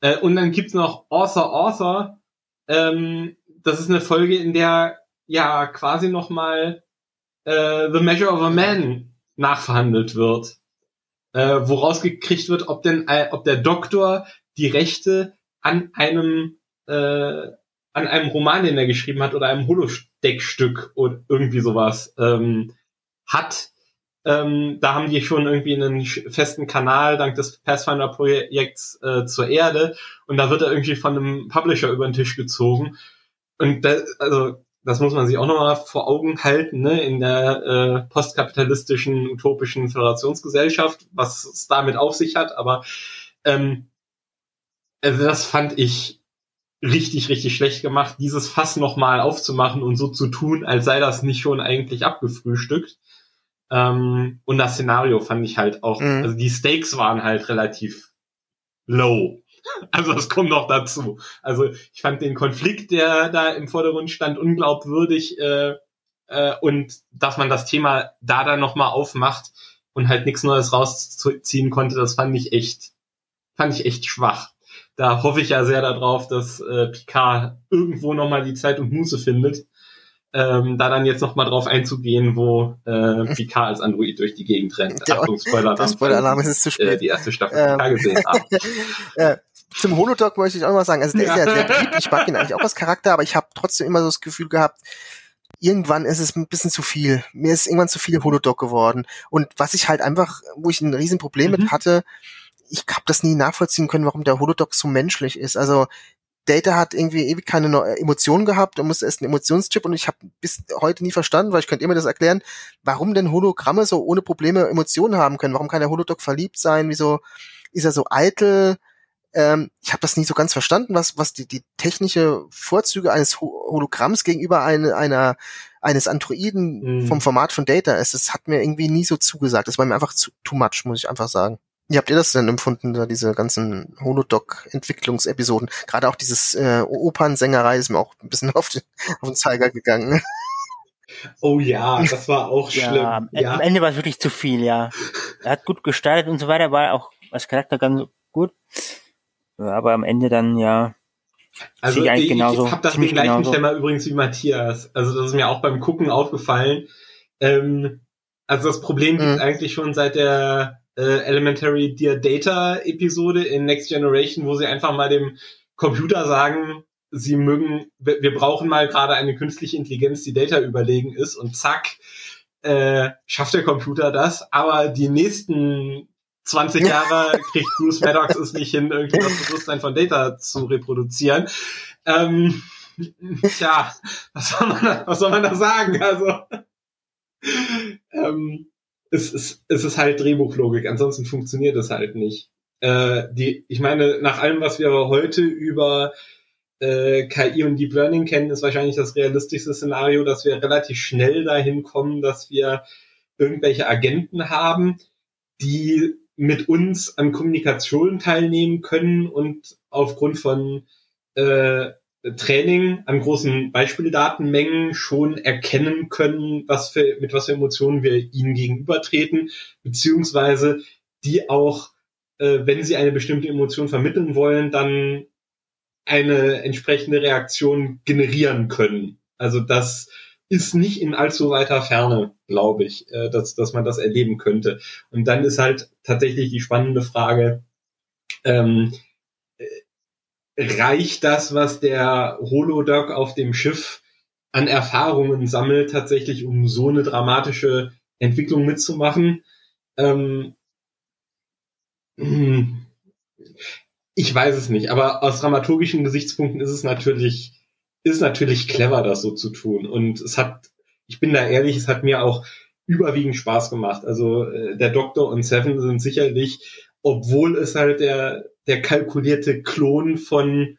Äh, und dann gibt's noch Author Author, ähm, das ist eine Folge, in der ja quasi nochmal äh, The Measure of a Man nachverhandelt wird. Äh, woraus gekriegt wird, ob denn, äh, ob der Doktor die Rechte an einem äh, an einem Roman, den er geschrieben hat, oder einem Holodeckstück oder irgendwie sowas ähm, hat. Ähm, da haben die schon irgendwie einen festen Kanal dank des Pathfinder-Projekts äh, zur Erde und da wird er irgendwie von einem Publisher über den Tisch gezogen. Und da, also das muss man sich auch nochmal vor Augen halten, ne, in der äh, postkapitalistischen, utopischen Föderationsgesellschaft, was es damit auf sich hat, aber ähm, also das fand ich richtig, richtig schlecht gemacht, dieses Fass nochmal aufzumachen und so zu tun, als sei das nicht schon eigentlich abgefrühstückt. Ähm, und das Szenario fand ich halt auch, mhm. also die Stakes waren halt relativ low. Also das kommt noch dazu. Also ich fand den Konflikt, der da im Vordergrund stand, unglaubwürdig äh, äh, und dass man das Thema da dann nochmal aufmacht und halt nichts Neues rausziehen konnte, das fand ich echt, fand ich echt schwach. Da hoffe ich ja sehr darauf, dass äh, Picard irgendwo nochmal die Zeit und Muße findet, ähm, da dann jetzt noch mal drauf einzugehen, wo äh, Picard als Android durch die Gegend rennt. Der, Achtung, Spoiler-Alarm. Spoiler ist zu spät. Äh, die erste Staffel ähm, Picard gesehen haben. äh, zum Holodoc möchte ich auch noch mal sagen, also der ja. ist ja sehr beliebt, ich mag ihn eigentlich auch als Charakter, aber ich habe trotzdem immer so das Gefühl gehabt, irgendwann ist es ein bisschen zu viel. Mir ist irgendwann zu viel Holodoc geworden. Und was ich halt einfach, wo ich ein Riesenproblem mhm. mit hatte, ich habe das nie nachvollziehen können, warum der Holodoc so menschlich ist. Also Data hat irgendwie ewig keine Emotionen gehabt und musste erst einen Emotionschip und ich habe bis heute nie verstanden, weil ich könnte immer das erklären, warum denn Hologramme so ohne Probleme Emotionen haben können. Warum kann der Holodoc verliebt sein? Wieso ist er so eitel? Ähm, ich habe das nie so ganz verstanden, was was die, die technische Vorzüge eines Hologramms gegenüber eine, einer eines Androiden mhm. vom Format von Data ist. Das hat mir irgendwie nie so zugesagt. Das war mir einfach zu, too much, muss ich einfach sagen. Wie habt ihr das denn empfunden, da diese ganzen Holodoc-Entwicklungsepisoden? Gerade auch dieses äh, Opernsängerei ist mir auch ein bisschen auf den, auf den Zeiger gegangen. Oh ja, das war auch schlimm. Ja, am, ja. am Ende war es wirklich zu viel, ja. Er hat gut gestaltet und so weiter, war auch als Charakter ganz gut. Aber am Ende dann, ja, also ich, ich genauso, habe das den gleichen genauso. Thema übrigens wie Matthias. Also das ist mir auch beim Gucken aufgefallen. Ähm, also das Problem mhm. gibt eigentlich schon seit der äh, Elementary Dear Data Episode in Next Generation, wo sie einfach mal dem Computer sagen, sie mögen, wir brauchen mal gerade eine künstliche Intelligenz, die Data überlegen ist und zack, äh, schafft der Computer das, aber die nächsten 20 Jahre kriegt Bruce Maddox es nicht hin, irgendwie das Bewusstsein von Data zu reproduzieren. Ähm, tja, was soll man da, was soll man da sagen? Also, ähm, es ist, es ist halt Drehbuchlogik, ansonsten funktioniert es halt nicht. Äh, die, ich meine, nach allem, was wir heute über äh, KI und Deep Learning kennen, ist wahrscheinlich das realistischste Szenario, dass wir relativ schnell dahin kommen, dass wir irgendwelche Agenten haben, die mit uns an Kommunikation teilnehmen können und aufgrund von äh, Training an großen Beispieldatenmengen schon erkennen können, was für, mit was für Emotionen wir ihnen gegenübertreten, beziehungsweise die auch, äh, wenn sie eine bestimmte Emotion vermitteln wollen, dann eine entsprechende Reaktion generieren können. Also das ist nicht in allzu weiter Ferne, glaube ich, äh, dass, dass man das erleben könnte. Und dann ist halt tatsächlich die spannende Frage, ähm, reicht das, was der Holodoc auf dem Schiff an Erfahrungen sammelt, tatsächlich, um so eine dramatische Entwicklung mitzumachen? Ähm, hm, ich weiß es nicht, aber aus dramaturgischen Gesichtspunkten ist es natürlich, ist natürlich clever, das so zu tun. Und es hat, ich bin da ehrlich, es hat mir auch überwiegend Spaß gemacht. Also äh, der Doktor und Seven sind sicherlich, obwohl es halt der, der kalkulierte Klon von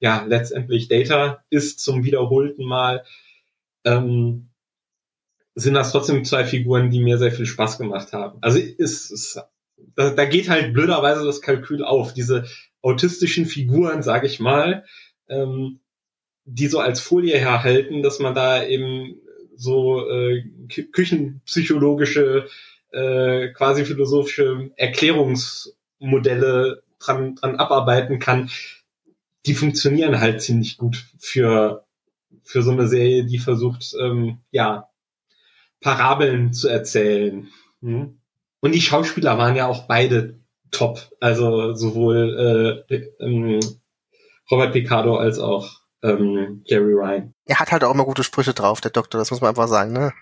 ja letztendlich Data ist zum wiederholten Mal, ähm, sind das trotzdem zwei Figuren, die mir sehr viel Spaß gemacht haben. Also ist, ist da, da geht halt blöderweise das Kalkül auf. Diese autistischen Figuren, sage ich mal, ähm, die so als Folie herhalten, dass man da eben so äh, küchenpsychologische, äh, quasi philosophische Erklärungsmodelle dran, dran abarbeiten kann, die funktionieren halt ziemlich gut für, für so eine Serie, die versucht, ähm, ja, Parabeln zu erzählen. Hm? Und die Schauspieler waren ja auch beide top. Also sowohl äh, ähm, Robert Picardo als auch ähm, Jerry Ryan. Er hat halt auch immer gute Sprüche drauf, der Doktor, das muss man einfach sagen, ne?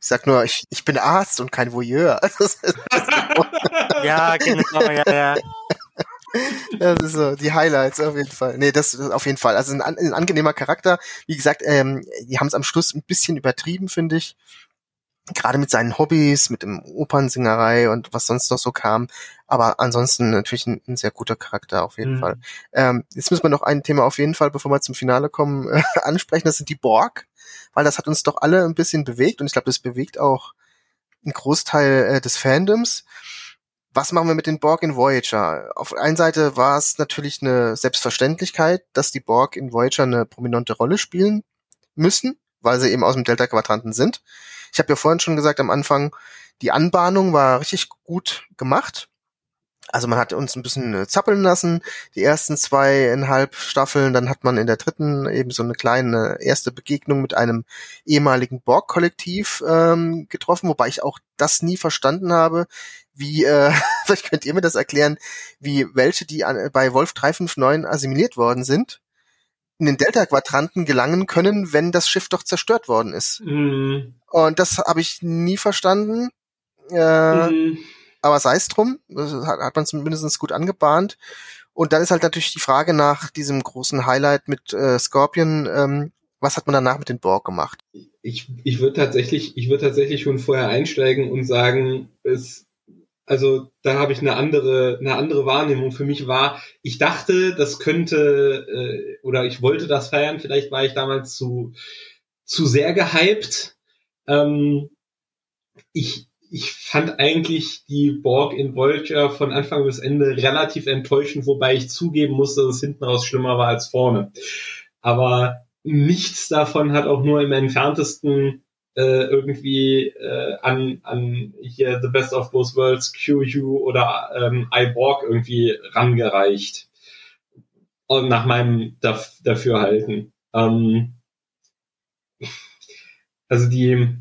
Ich sag nur, ich, ich bin Arzt und kein Voyeur. ja, genau, ja, ja. Das ist so, die Highlights auf jeden Fall. Nee, das ist auf jeden Fall. Also ein, ein angenehmer Charakter. Wie gesagt, ähm, die haben es am Schluss ein bisschen übertrieben, finde ich gerade mit seinen Hobbys, mit dem Opernsingerei und was sonst noch so kam. Aber ansonsten natürlich ein, ein sehr guter Charakter auf jeden mhm. Fall. Ähm, jetzt müssen wir noch ein Thema auf jeden Fall, bevor wir zum Finale kommen, äh, ansprechen. Das sind die Borg, weil das hat uns doch alle ein bisschen bewegt und ich glaube, das bewegt auch einen Großteil äh, des Fandoms. Was machen wir mit den Borg in Voyager? Auf der einen Seite war es natürlich eine Selbstverständlichkeit, dass die Borg in Voyager eine prominente Rolle spielen müssen, weil sie eben aus dem Delta-Quadranten sind. Ich habe ja vorhin schon gesagt am Anfang, die Anbahnung war richtig gut gemacht. Also man hat uns ein bisschen äh, zappeln lassen, die ersten zweieinhalb Staffeln, dann hat man in der dritten eben so eine kleine erste Begegnung mit einem ehemaligen Borg-Kollektiv ähm, getroffen, wobei ich auch das nie verstanden habe, wie, äh, vielleicht könnt ihr mir das erklären, wie welche, die an, bei Wolf 359 assimiliert worden sind, in den Delta-Quadranten gelangen können, wenn das Schiff doch zerstört worden ist. Mm. Und das habe ich nie verstanden. Äh, mm. Aber sei es drum, das hat, hat man zumindest gut angebahnt. Und dann ist halt natürlich die Frage nach diesem großen Highlight mit äh, Scorpion, ähm, was hat man danach mit den Borg gemacht? Ich, ich würde tatsächlich, ich würde tatsächlich schon vorher einsteigen und sagen, es also da habe ich eine andere, eine andere Wahrnehmung. Für mich war, ich dachte, das könnte äh, oder ich wollte das feiern. Vielleicht war ich damals zu zu sehr gehypt. Ähm, ich ich fand eigentlich die Borg in Voyager von Anfang bis Ende relativ enttäuschend, wobei ich zugeben musste, dass es hinten raus schlimmer war als vorne. Aber nichts davon hat auch nur im entferntesten äh, irgendwie äh, an, an hier The Best of Both Worlds, QU oder ähm, iBorg irgendwie rangereicht. Und nach meinem Daf Dafürhalten. Ähm, also die,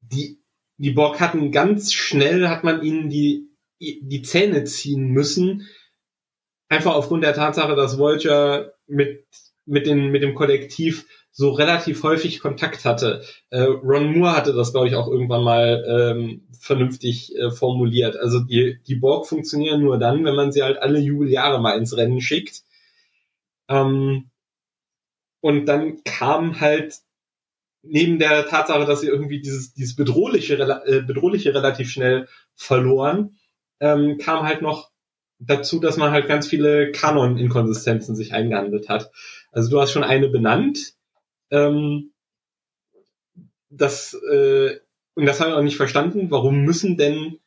die, die Borg hatten ganz schnell, hat man ihnen die, die Zähne ziehen müssen. Einfach aufgrund der Tatsache, dass Voyager mit, mit, den, mit dem Kollektiv so relativ häufig Kontakt hatte. Äh, Ron Moore hatte das, glaube ich, auch irgendwann mal ähm, vernünftig äh, formuliert. Also die, die Borg funktionieren nur dann, wenn man sie halt alle Jubeljahre mal ins Rennen schickt. Ähm, und dann kam halt neben der Tatsache, dass sie irgendwie dieses, dieses bedrohliche, äh, bedrohliche relativ schnell verloren, ähm, kam halt noch dazu, dass man halt ganz viele Kanon-Inkonsistenzen sich eingehandelt hat. Also du hast schon eine benannt, ähm, das, äh, und das habe ich auch nicht verstanden, warum müssen denn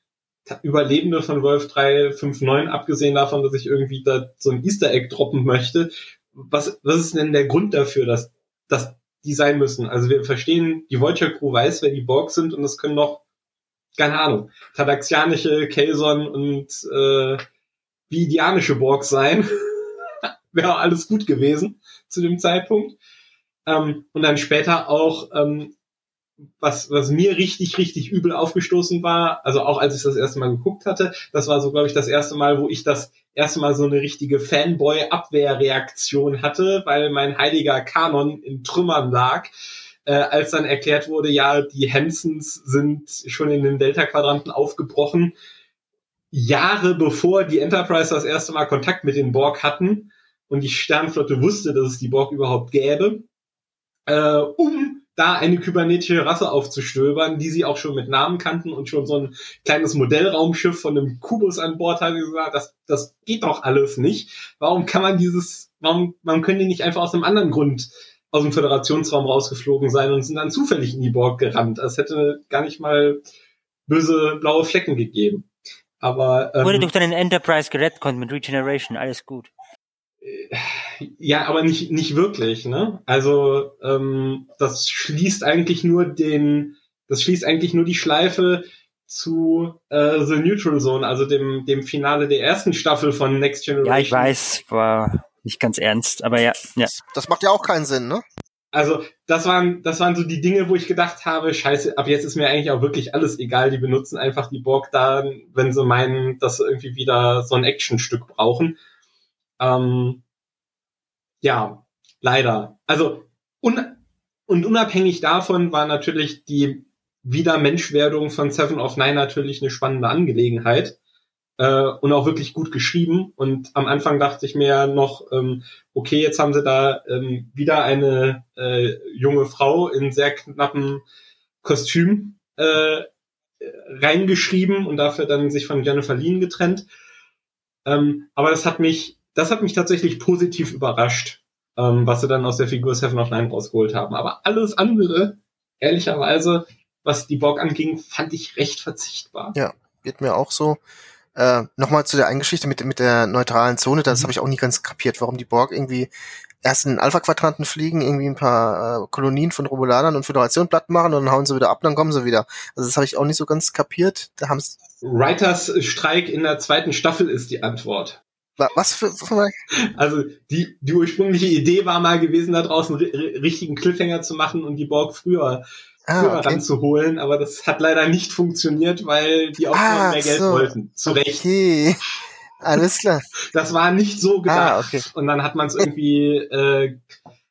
Überlebende von Wolf 359, abgesehen davon, dass ich irgendwie da so ein Easter Egg droppen möchte, was, was ist denn der Grund dafür, dass, dass die sein müssen? Also wir verstehen, die Voyager Crew weiß, wer die Borg sind und es können noch, keine Ahnung, tadaxianische Kelson und äh, vidianische Borg sein. Wäre alles gut gewesen zu dem Zeitpunkt. Ähm, und dann später auch, ähm, was, was mir richtig, richtig übel aufgestoßen war, also auch als ich das erste Mal geguckt hatte, das war so, glaube ich, das erste Mal, wo ich das erste Mal so eine richtige Fanboy-Abwehrreaktion hatte, weil mein heiliger Kanon in Trümmern lag. äh, als dann erklärt wurde, ja, die Hansons sind schon in den Delta-Quadranten aufgebrochen, Jahre bevor die Enterprise das erste Mal Kontakt mit den Borg hatten und die Sternflotte wusste, dass es die Borg überhaupt gäbe, äh, um da eine kybernetische Rasse aufzustöbern, die sie auch schon mit Namen kannten und schon so ein kleines Modellraumschiff von einem Kubus an Bord hatte gesagt, das, das geht doch alles nicht. Warum kann man dieses, warum, warum können die nicht einfach aus einem anderen Grund aus dem Föderationsraum rausgeflogen sein und sind dann zufällig in die Borg gerannt? Das hätte gar nicht mal böse blaue Flecken gegeben. Aber ähm, wurde durch deinen Enterprise gerettet mit Regeneration, alles gut. Ja, aber nicht, nicht wirklich, ne? Also, ähm, das schließt eigentlich nur den, das schließt eigentlich nur die Schleife zu äh, The Neutral Zone, also dem, dem Finale der ersten Staffel von Next Generation. Ja, ich weiß, war nicht ganz ernst, aber ja, ja. Das macht ja auch keinen Sinn, ne? Also, das waren, das waren so die Dinge, wo ich gedacht habe, scheiße, ab jetzt ist mir eigentlich auch wirklich alles egal. Die benutzen einfach die Borg da, wenn sie meinen, dass sie irgendwie wieder so ein Actionstück brauchen. Ähm, ja, leider. Also un und unabhängig davon war natürlich die Wiedermenschwerdung von Seven of Nine natürlich eine spannende Angelegenheit äh, und auch wirklich gut geschrieben. Und am Anfang dachte ich mir noch, ähm, okay, jetzt haben sie da ähm, wieder eine äh, junge Frau in sehr knappen Kostüm äh, reingeschrieben und dafür dann sich von Jennifer Lean getrennt. Ähm, aber das hat mich das hat mich tatsächlich positiv überrascht, ähm, was sie dann aus der Figur Seven of Nine rausgeholt haben. Aber alles andere, ehrlicherweise, was die Borg anging, fand ich recht verzichtbar. Ja, geht mir auch so. Äh, Nochmal zu der Eingeschichte mit, mit der neutralen Zone, das mhm. habe ich auch nie ganz kapiert, warum die Borg irgendwie erst in Alpha-Quadranten fliegen, irgendwie ein paar äh, Kolonien von Romulanern und Föderation platt machen und dann hauen sie wieder ab, dann kommen sie wieder. Also das habe ich auch nicht so ganz kapiert. Da haben's Writers Streik in der zweiten Staffel ist die Antwort. Was für, für Also die, die ursprüngliche Idee war mal gewesen, da draußen richtigen Cliffhanger zu machen und die Borg früher, ah, früher okay. ranzuholen, aber das hat leider nicht funktioniert, weil die Autoren ah, mehr Geld so. wollten. Zu Recht. Okay. Alles klar. Das war nicht so gedacht. Ah, okay. Und dann hat man es irgendwie, äh,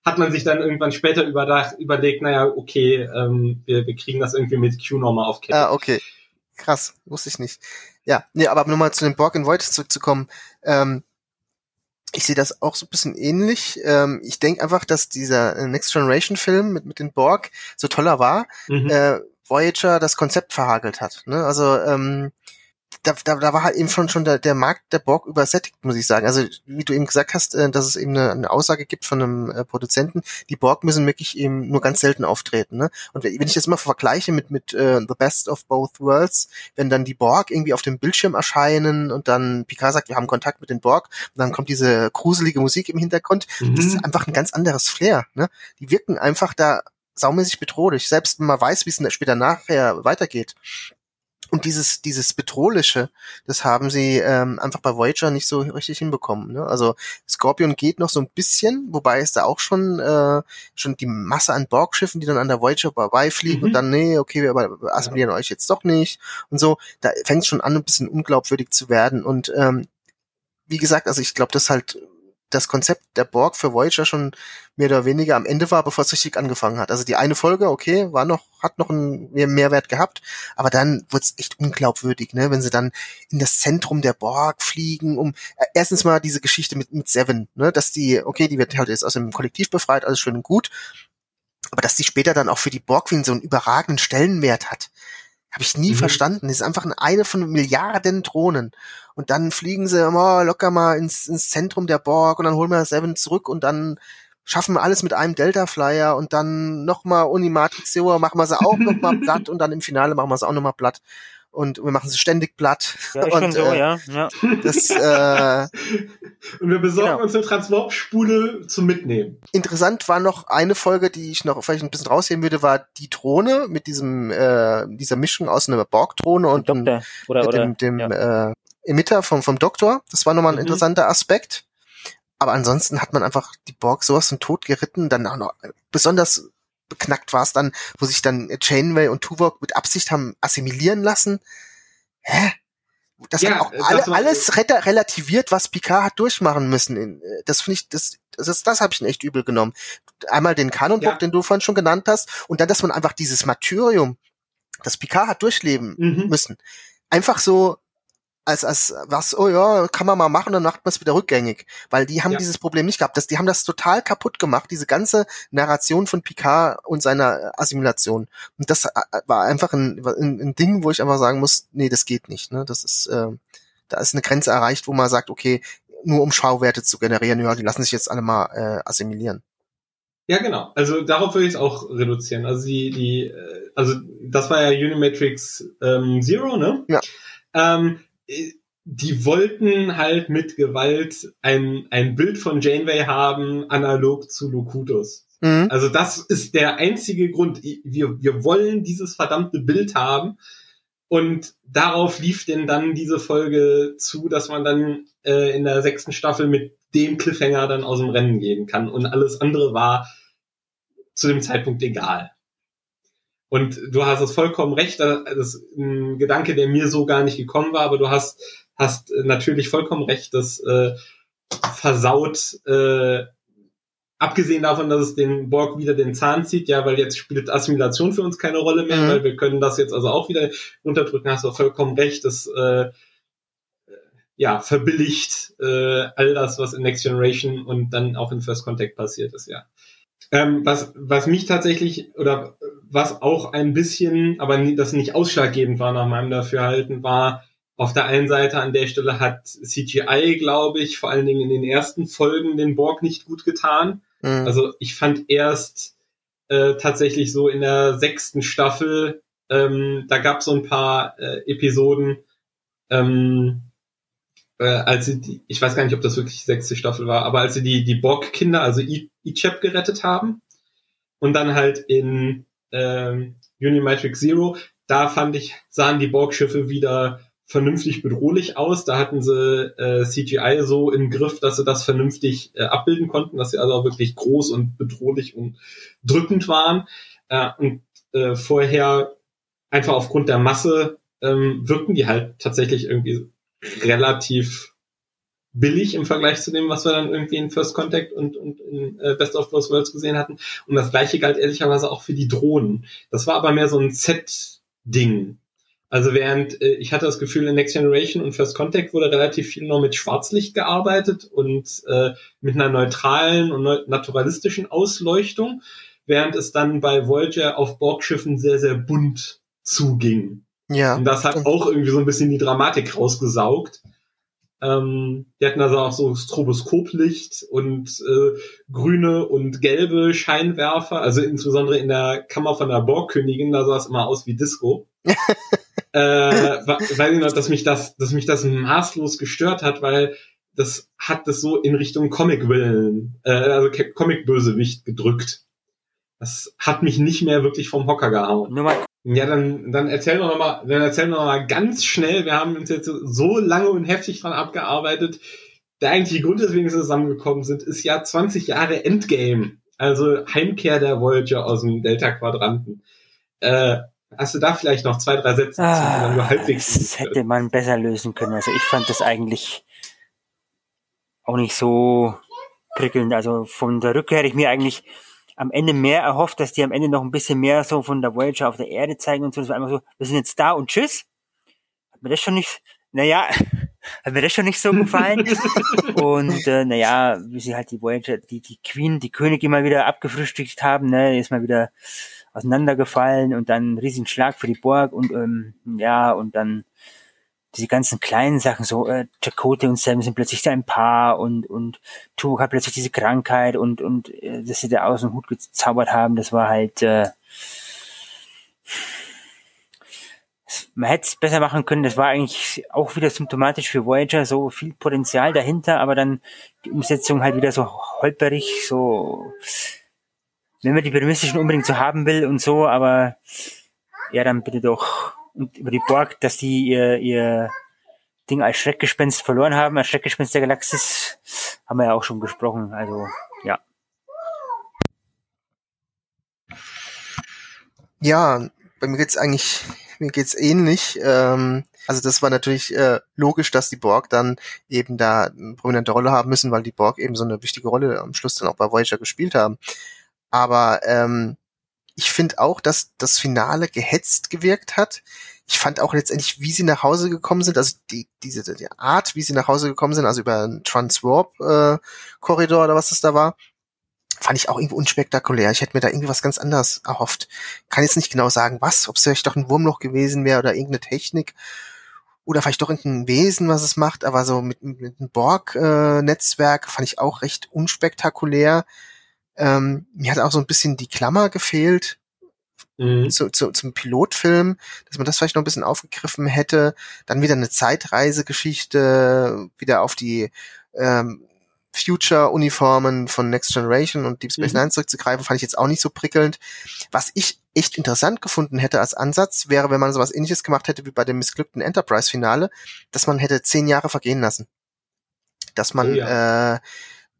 hat man sich dann irgendwann später überdacht, überlegt, naja, okay, ähm, wir, wir kriegen das irgendwie mit Q nochmal auf Kette. Ah, okay. Krass, wusste ich nicht. Ja, nee, aber nur mal zu dem Borg in Void zurückzukommen. Ähm, ich sehe das auch so ein bisschen ähnlich. Ähm, ich denke einfach, dass dieser äh, Next Generation Film mit, mit den Borg so toller war, mhm. äh, Voyager das Konzept verhagelt hat. Ne? Also ähm, da, da, da war halt eben schon schon der, der Markt der Borg übersättigt, muss ich sagen. Also wie du eben gesagt hast, äh, dass es eben eine, eine Aussage gibt von einem äh, Produzenten, die Borg müssen wirklich eben nur ganz selten auftreten. Ne? Und wenn ich das mal vergleiche mit mit äh, The Best of Both Worlds, wenn dann die Borg irgendwie auf dem Bildschirm erscheinen und dann Picard sagt, wir haben Kontakt mit den Borg, und dann kommt diese gruselige Musik im Hintergrund, mhm. das ist einfach ein ganz anderes Flair. Ne? Die wirken einfach da saumäßig bedrohlich, selbst wenn man weiß, wie es später nachher weitergeht. Und dieses, dieses Bedrohliche, das haben sie ähm, einfach bei Voyager nicht so richtig hinbekommen. Ne? Also Scorpion geht noch so ein bisschen, wobei es da auch schon, äh, schon die Masse an Borgschiffen, die dann an der Voyager vorbeifliegen mhm. und dann, nee, okay, wir assimilieren euch jetzt doch nicht und so. Da fängt es schon an, ein bisschen unglaubwürdig zu werden. Und ähm, wie gesagt, also ich glaube, das halt das Konzept der Borg für Voyager schon mehr oder weniger am Ende war, bevor es richtig angefangen hat. Also die eine Folge, okay, war noch, hat noch einen Mehrwert gehabt, aber dann wurde es echt unglaubwürdig, ne, wenn sie dann in das Zentrum der Borg fliegen, um äh, erstens mal diese Geschichte mit, mit Seven, ne, dass die, okay, die wird halt jetzt aus dem Kollektiv befreit, alles schön und gut, aber dass die später dann auch für die Borg so einen überragenden Stellenwert hat. Habe ich nie mhm. verstanden. Das ist einfach eine von Milliarden Drohnen. Und dann fliegen sie immer locker mal ins, ins Zentrum der Borg und dann holen wir Seven zurück und dann schaffen wir alles mit einem Delta Flyer und dann nochmal Unimatrix machen wir sie auch nochmal platt und dann im Finale machen wir sie auch nochmal platt und wir machen sie ständig platt. Ja, ist und, schon so, äh, ja. ja. Das, äh, und wir besorgen genau. uns eine Transwarp-Spule zum Mitnehmen. Interessant war noch eine Folge, die ich noch vielleicht ein bisschen rausheben würde, war die Drohne mit diesem äh, dieser Mischung aus einer Borg-Drohne und dem, oder, oder, dem, dem ja. äh, Emitter vom, vom Doktor. Das war nochmal ein mhm. interessanter Aspekt. Aber ansonsten hat man einfach die Borg sowas von tot geritten. Dann auch noch besonders beknackt war es dann, wo sich dann Chainway und Tuvok mit Absicht haben assimilieren lassen. Hä? das Ja, hat auch äh, alle, das alles re- relativiert, was Picard hat durchmachen müssen. Äh, Das finde ich, das, das, das habe ich echt übel genommen. Einmal den Kanonbruch, Ja. den du vorhin schon genannt hast, und dann, dass man einfach dieses Martyrium, das Picard hat durchleben Mhm. müssen, einfach so als als was oh ja kann man mal machen dann macht man es wieder rückgängig weil die haben Ja. dieses Problem nicht gehabt das die haben das total kaputt gemacht diese ganze Narration von Picard und seiner äh, Assimilation und das äh, war einfach ein, ein, ein Ding wo ich einfach sagen muss nee das geht nicht ne das ist äh, da ist eine Grenze erreicht wo man sagt okay nur um Schauwerte zu generieren ja die lassen sich jetzt alle mal äh, assimilieren Ja, genau. Also darauf würde ich es auch reduzieren. Also die, die, äh, also das war ja Unimatrix ähm, Zero, ne? Ja. Ähm, äh, die wollten halt mit Gewalt ein, ein Bild von Janeway haben, analog zu Locutus. mhm. Also das ist der einzige Grund. Wir, wir wollen dieses verdammte Bild haben. Und darauf lief denn dann diese Folge zu, dass man dann äh, in der sechsten Staffel mit dem Cliffhanger dann aus dem Rennen gehen kann. Und alles andere war zu dem Zeitpunkt egal. Und du hast es vollkommen recht, das ist ein Gedanke, der mir so gar nicht gekommen war, aber du hast, hast natürlich vollkommen recht, das äh, versaut, äh, abgesehen davon, dass es den Borg wieder den Zahn zieht, ja, weil jetzt spielt Assimilation für uns keine Rolle mehr, Mhm. weil wir können das jetzt also auch wieder runterdrücken, hast du vollkommen recht, das äh, ja, verbilligt äh, all das, was in Next Generation und dann auch in First Contact passiert ist, ja. Ähm, was, was mich tatsächlich, oder was auch ein bisschen, aber das nicht ausschlaggebend war nach meinem Dafürhalten, war auf der einen Seite an der Stelle hat CGI, glaube ich, vor allen Dingen in den ersten Folgen den Borg nicht gut getan. Mhm. Also ich fand erst äh, tatsächlich so in der sechsten Staffel, ähm, da gab es so ein paar äh, Episoden, ähm, äh, als sie die, ich weiß gar nicht, ob das wirklich die sechste Staffel war, aber als sie die, die Borg-Kinder, also I- Ichab gerettet haben und dann halt in ähm, Unimatrix Zero, da fand ich, sahen die Borg-Schiffe wieder vernünftig bedrohlich aus. Da hatten sie äh, CGI so im Griff, dass sie das vernünftig äh, abbilden konnten, dass sie also auch wirklich groß und bedrohlich und drückend waren. Äh, und äh, vorher einfach aufgrund der Masse ähm, wirkten die halt tatsächlich irgendwie relativ billig im Vergleich zu dem, was wir dann irgendwie in First Contact und, und in äh, Best of Both Worlds gesehen hatten. Und das gleiche galt ehrlicherweise auch für die Drohnen. Das war aber mehr so ein Set-Ding. Also während äh, ich hatte das Gefühl, in Next Generation und First Contact wurde relativ viel noch mit Schwarzlicht gearbeitet und äh, mit einer neutralen und neu naturalistischen Ausleuchtung, während es dann bei Voyager auf Borgschiffen sehr, sehr bunt zuging. ja Und das hat auch irgendwie so ein bisschen die Dramatik rausgesaugt. Ähm, die hatten also auch so Stroboskoplicht und äh, grüne und gelbe Scheinwerfer, also insbesondere in der Kammer von der Borgkönigin, da sah es immer aus wie Disco. äh, weiß ich noch, dass mich das, dass mich das maßlos gestört hat, weil das hat das so in Richtung Comic-Willen, äh, also Comic-Bösewicht gedrückt. Das hat mich nicht mehr wirklich vom Hocker gehauen. Nur mal Ja, dann, dann erzähl doch noch mal, dann erzähl doch noch mal ganz schnell. Wir haben uns jetzt so lange und heftig dran abgearbeitet. Der eigentliche Grund, weswegen wir zusammengekommen sind, ist ja 20 Jahre Endgame. Also Heimkehr der Voyager aus dem Delta-Quadranten. Äh, hast du da vielleicht noch zwei, drei Sätze zu, Ah, halbwegs das hätte man besser lösen können. Also ich fand das eigentlich auch nicht so prickelnd. Also von der Rückkehr hätte ich mir eigentlich am Ende mehr erhofft, dass die am Ende noch ein bisschen mehr so von der Voyager auf der Erde zeigen und so. Das war einfach so, wir sind jetzt da und tschüss. Hat mir das schon nicht, naja, hat mir das schon nicht so gefallen. und äh, naja, wie sie halt die Voyager, die, die Queen, die Königin mal wieder abgefrühstückt haben, ne, ist mal wieder auseinandergefallen und dann einen riesigen Schlag für die Borg und ähm, ja, und dann diese ganzen kleinen Sachen, so äh, Chakotay und Sam sind plötzlich ein Paar und und Tuvok hat plötzlich diese Krankheit und und äh, dass sie da aus dem Hut gezaubert haben, das war halt äh, man hätte es besser machen können, das war eigentlich auch wieder symptomatisch für Voyager, so viel Potenzial dahinter, aber dann die Umsetzung halt wieder so holperig, so wenn man die Prämisse unbedingt so haben will und so, aber ja, dann bitte doch und über die Borg, dass die ihr, ihr Ding als Schreckgespenst verloren haben, als Schreckgespenst der Galaxis, haben wir ja auch schon gesprochen, also ja. Ja, bei mir geht's eigentlich mir geht's ähnlich. Ähm, also das war natürlich äh, logisch, dass die Borg dann eben da eine prominente Rolle haben müssen, weil die Borg eben so eine wichtige Rolle am Schluss dann auch bei Voyager gespielt haben. Aber ähm, ich finde auch, dass das Finale gehetzt gewirkt hat. Ich fand auch letztendlich, wie sie nach Hause gekommen sind, also die, diese die Art, wie sie nach Hause gekommen sind, also über einen Transwarp-Korridor äh, oder was das da war, fand ich auch irgendwie unspektakulär. Ich hätte mir da irgendwie was ganz anderes erhofft. Kann jetzt nicht genau sagen, was, ob es vielleicht doch ein Wurmloch gewesen wäre oder irgendeine Technik oder vielleicht doch irgendein Wesen, was es macht, aber so mit, mit einem Borg-Netzwerk äh, fand ich auch recht unspektakulär. Ähm, mir hat auch so ein bisschen die Klammer gefehlt mhm. zu, zu, zum Pilotfilm, dass man das vielleicht noch ein bisschen aufgegriffen hätte. Dann wieder eine Zeitreisegeschichte, wieder auf die ähm, Future-Uniformen von Next Generation und Deep Space mhm. Nine zurückzugreifen, fand ich jetzt auch nicht so prickelnd. Was ich echt interessant gefunden hätte als Ansatz, wäre, wenn man sowas ähnliches gemacht hätte wie bei dem missglückten Enterprise-Finale, dass man hätte zehn Jahre vergehen lassen. Dass man, oh ja. äh,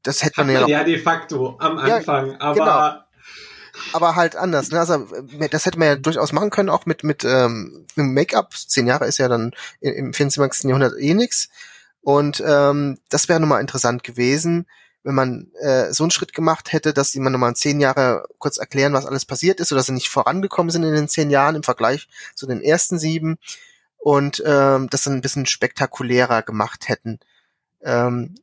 das hätte man ja noch. Ja, de facto am Anfang, ja, aber. Genau aber halt anders. Ne? Also das hätte man ja durchaus machen können, auch mit mit ähm, Make-up. Zehn Jahre ist ja dann im 24. Jahrhundert eh nix. Und ähm, das wäre nochmal interessant gewesen, wenn man äh, so einen Schritt gemacht hätte, dass die man nochmal zehn Jahre kurz erklären, was alles passiert ist, oder sie nicht vorangekommen sind in den zehn Jahren im Vergleich zu den ersten sieben und ähm, das dann ein bisschen spektakulärer gemacht hätten. Ähm,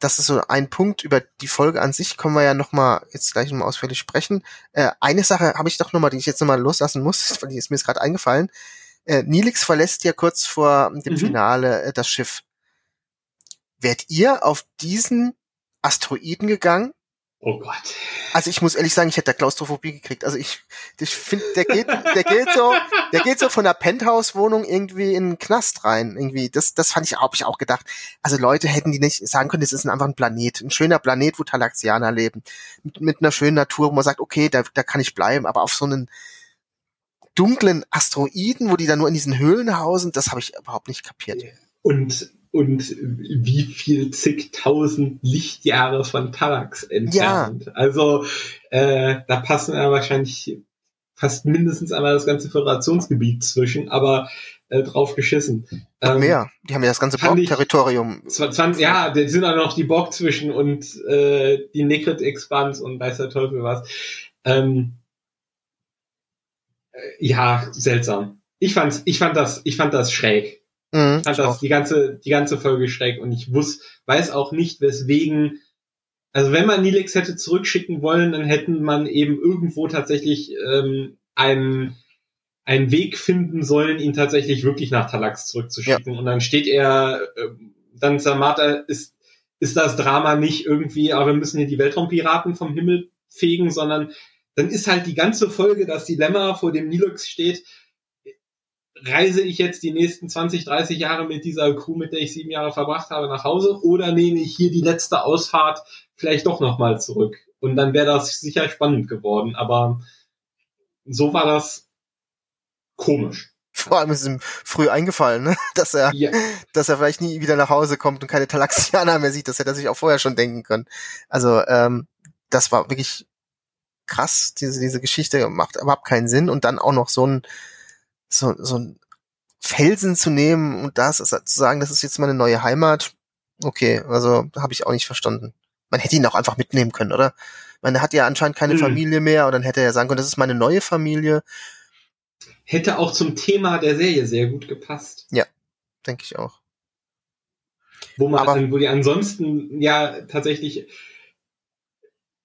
das ist so ein Punkt. Über die Folge an sich können wir ja noch mal jetzt gleich noch mal ausführlich sprechen. Äh, eine Sache habe ich doch noch mal, die ich jetzt noch mal loslassen muss, weil die ist mir jetzt gerade eingefallen. Äh, Nilix verlässt ja kurz vor dem mhm. Finale äh, das Schiff. Wärt ihr auf diesen Asteroiden gegangen? Oh Gott. Also ich muss ehrlich sagen, ich hätte da Klaustrophobie gekriegt. Also ich, ich finde, der geht, der geht so, der geht so von der Penthouse-Wohnung irgendwie in den Knast rein. Irgendwie, das, das fand ich, habe ich auch gedacht. Also Leute hätten die nicht sagen können, das ist einfach ein Planet, ein schöner Planet, wo Talaxianer leben, mit, mit einer schönen Natur, wo man sagt, okay, da, da kann ich bleiben. Aber auf so einen dunklen Asteroiden, wo die da nur in diesen Höhlen hausen, das habe ich überhaupt nicht kapiert. Und und wie viel zigtausend Lichtjahre von Talax entfernt. Ja. Also äh, da passen ja wahrscheinlich fast mindestens einmal das ganze Föderationsgebiet zwischen, aber äh, drauf geschissen. Ähm, mehr. Die haben ja das ganze Borg-Territorium. Ja, da sind auch noch die Borg zwischen und äh, die Necret Expans und weiß der Teufel was. Ähm, äh, ja, seltsam. Ich fand's, ich fand das, ich fand das schräg. Mhm, fand das die ganze, die ganze Folge schräg und ich wusste, weiß auch nicht, weswegen, also wenn man Nilix hätte zurückschicken wollen, dann hätten man eben irgendwo tatsächlich ähm, einen, einen Weg finden sollen, ihn tatsächlich wirklich nach Talax zurückzuschicken. Ja. Und dann steht er, äh, dann Samata ist, ist das Drama nicht irgendwie, aber wir müssen hier die Weltraumpiraten vom Himmel fegen, sondern dann ist halt die ganze Folge das Dilemma, vor dem Nilux steht, reise ich jetzt die nächsten 20, 30 Jahre mit dieser Crew, mit der ich sieben Jahre verbracht habe, nach Hause oder nehme ich hier die letzte Ausfahrt vielleicht doch nochmal zurück? Und dann wäre das sicher spannend geworden, aber so war das komisch. Vor allem ist ihm früh eingefallen, ne? dass er, ja. dass er vielleicht nie wieder nach Hause kommt und keine Talaxianer mehr sieht. Das hätte er sich auch vorher schon denken können. Also ähm, das war wirklich krass. Diese diese Geschichte macht überhaupt keinen Sinn und dann auch noch so ein so, so ein Felsen zu nehmen und das zu sagen, das ist jetzt meine neue Heimat. Okay, also habe ich auch nicht verstanden. Man hätte ihn auch einfach mitnehmen können, oder? Man hat ja anscheinend keine mhm. Familie mehr und dann hätte er sagen können, das ist meine neue Familie. Hätte auch zum Thema der Serie sehr gut gepasst. Ja, denke ich auch. Wo man, Aber, wo die ansonsten ja tatsächlich,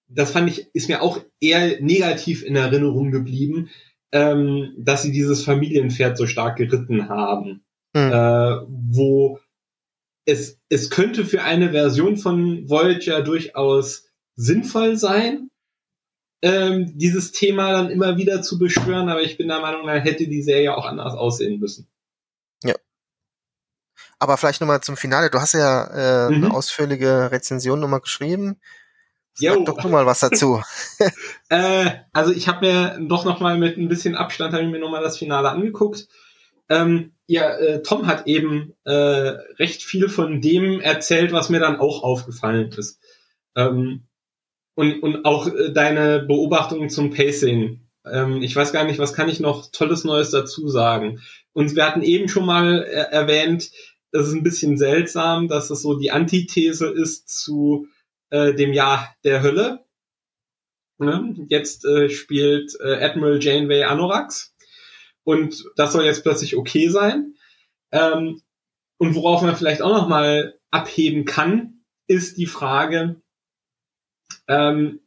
das fand ich, ist mir auch eher negativ in Erinnerung geblieben, ähm, dass sie dieses Familienpferd so stark geritten haben. Mhm. Äh, wo es, es könnte für eine Version von Voyager durchaus sinnvoll sein, ähm, dieses Thema dann immer wieder zu beschwören, aber ich bin der Meinung, da hätte die Serie auch anders aussehen müssen. Ja. Aber vielleicht nochmal zum Finale. Du hast ja äh, mhm. eine ausführliche Rezension nochmal geschrieben. Sag jo. doch du mal was dazu. äh, also ich habe mir doch noch mal mit ein bisschen Abstand habe ich mir noch mal das Finale angeguckt. Ähm, ja, äh, Tom hat eben äh, recht viel von dem erzählt, was mir dann auch aufgefallen ist. Ähm, und, und auch äh, deine Beobachtungen zum Pacing Ähm, ich weiß gar nicht, was kann ich noch Tolles Neues dazu sagen. Und wir hatten eben schon mal äh, erwähnt, das ist ein bisschen seltsam, dass es so die Antithese ist zu äh, dem Jahr der Hölle. Ne? Jetzt äh, spielt äh, Admiral Janeway Anorax und das soll jetzt plötzlich okay sein. Ähm, und worauf man vielleicht auch noch mal abheben kann, ist die Frage, ähm,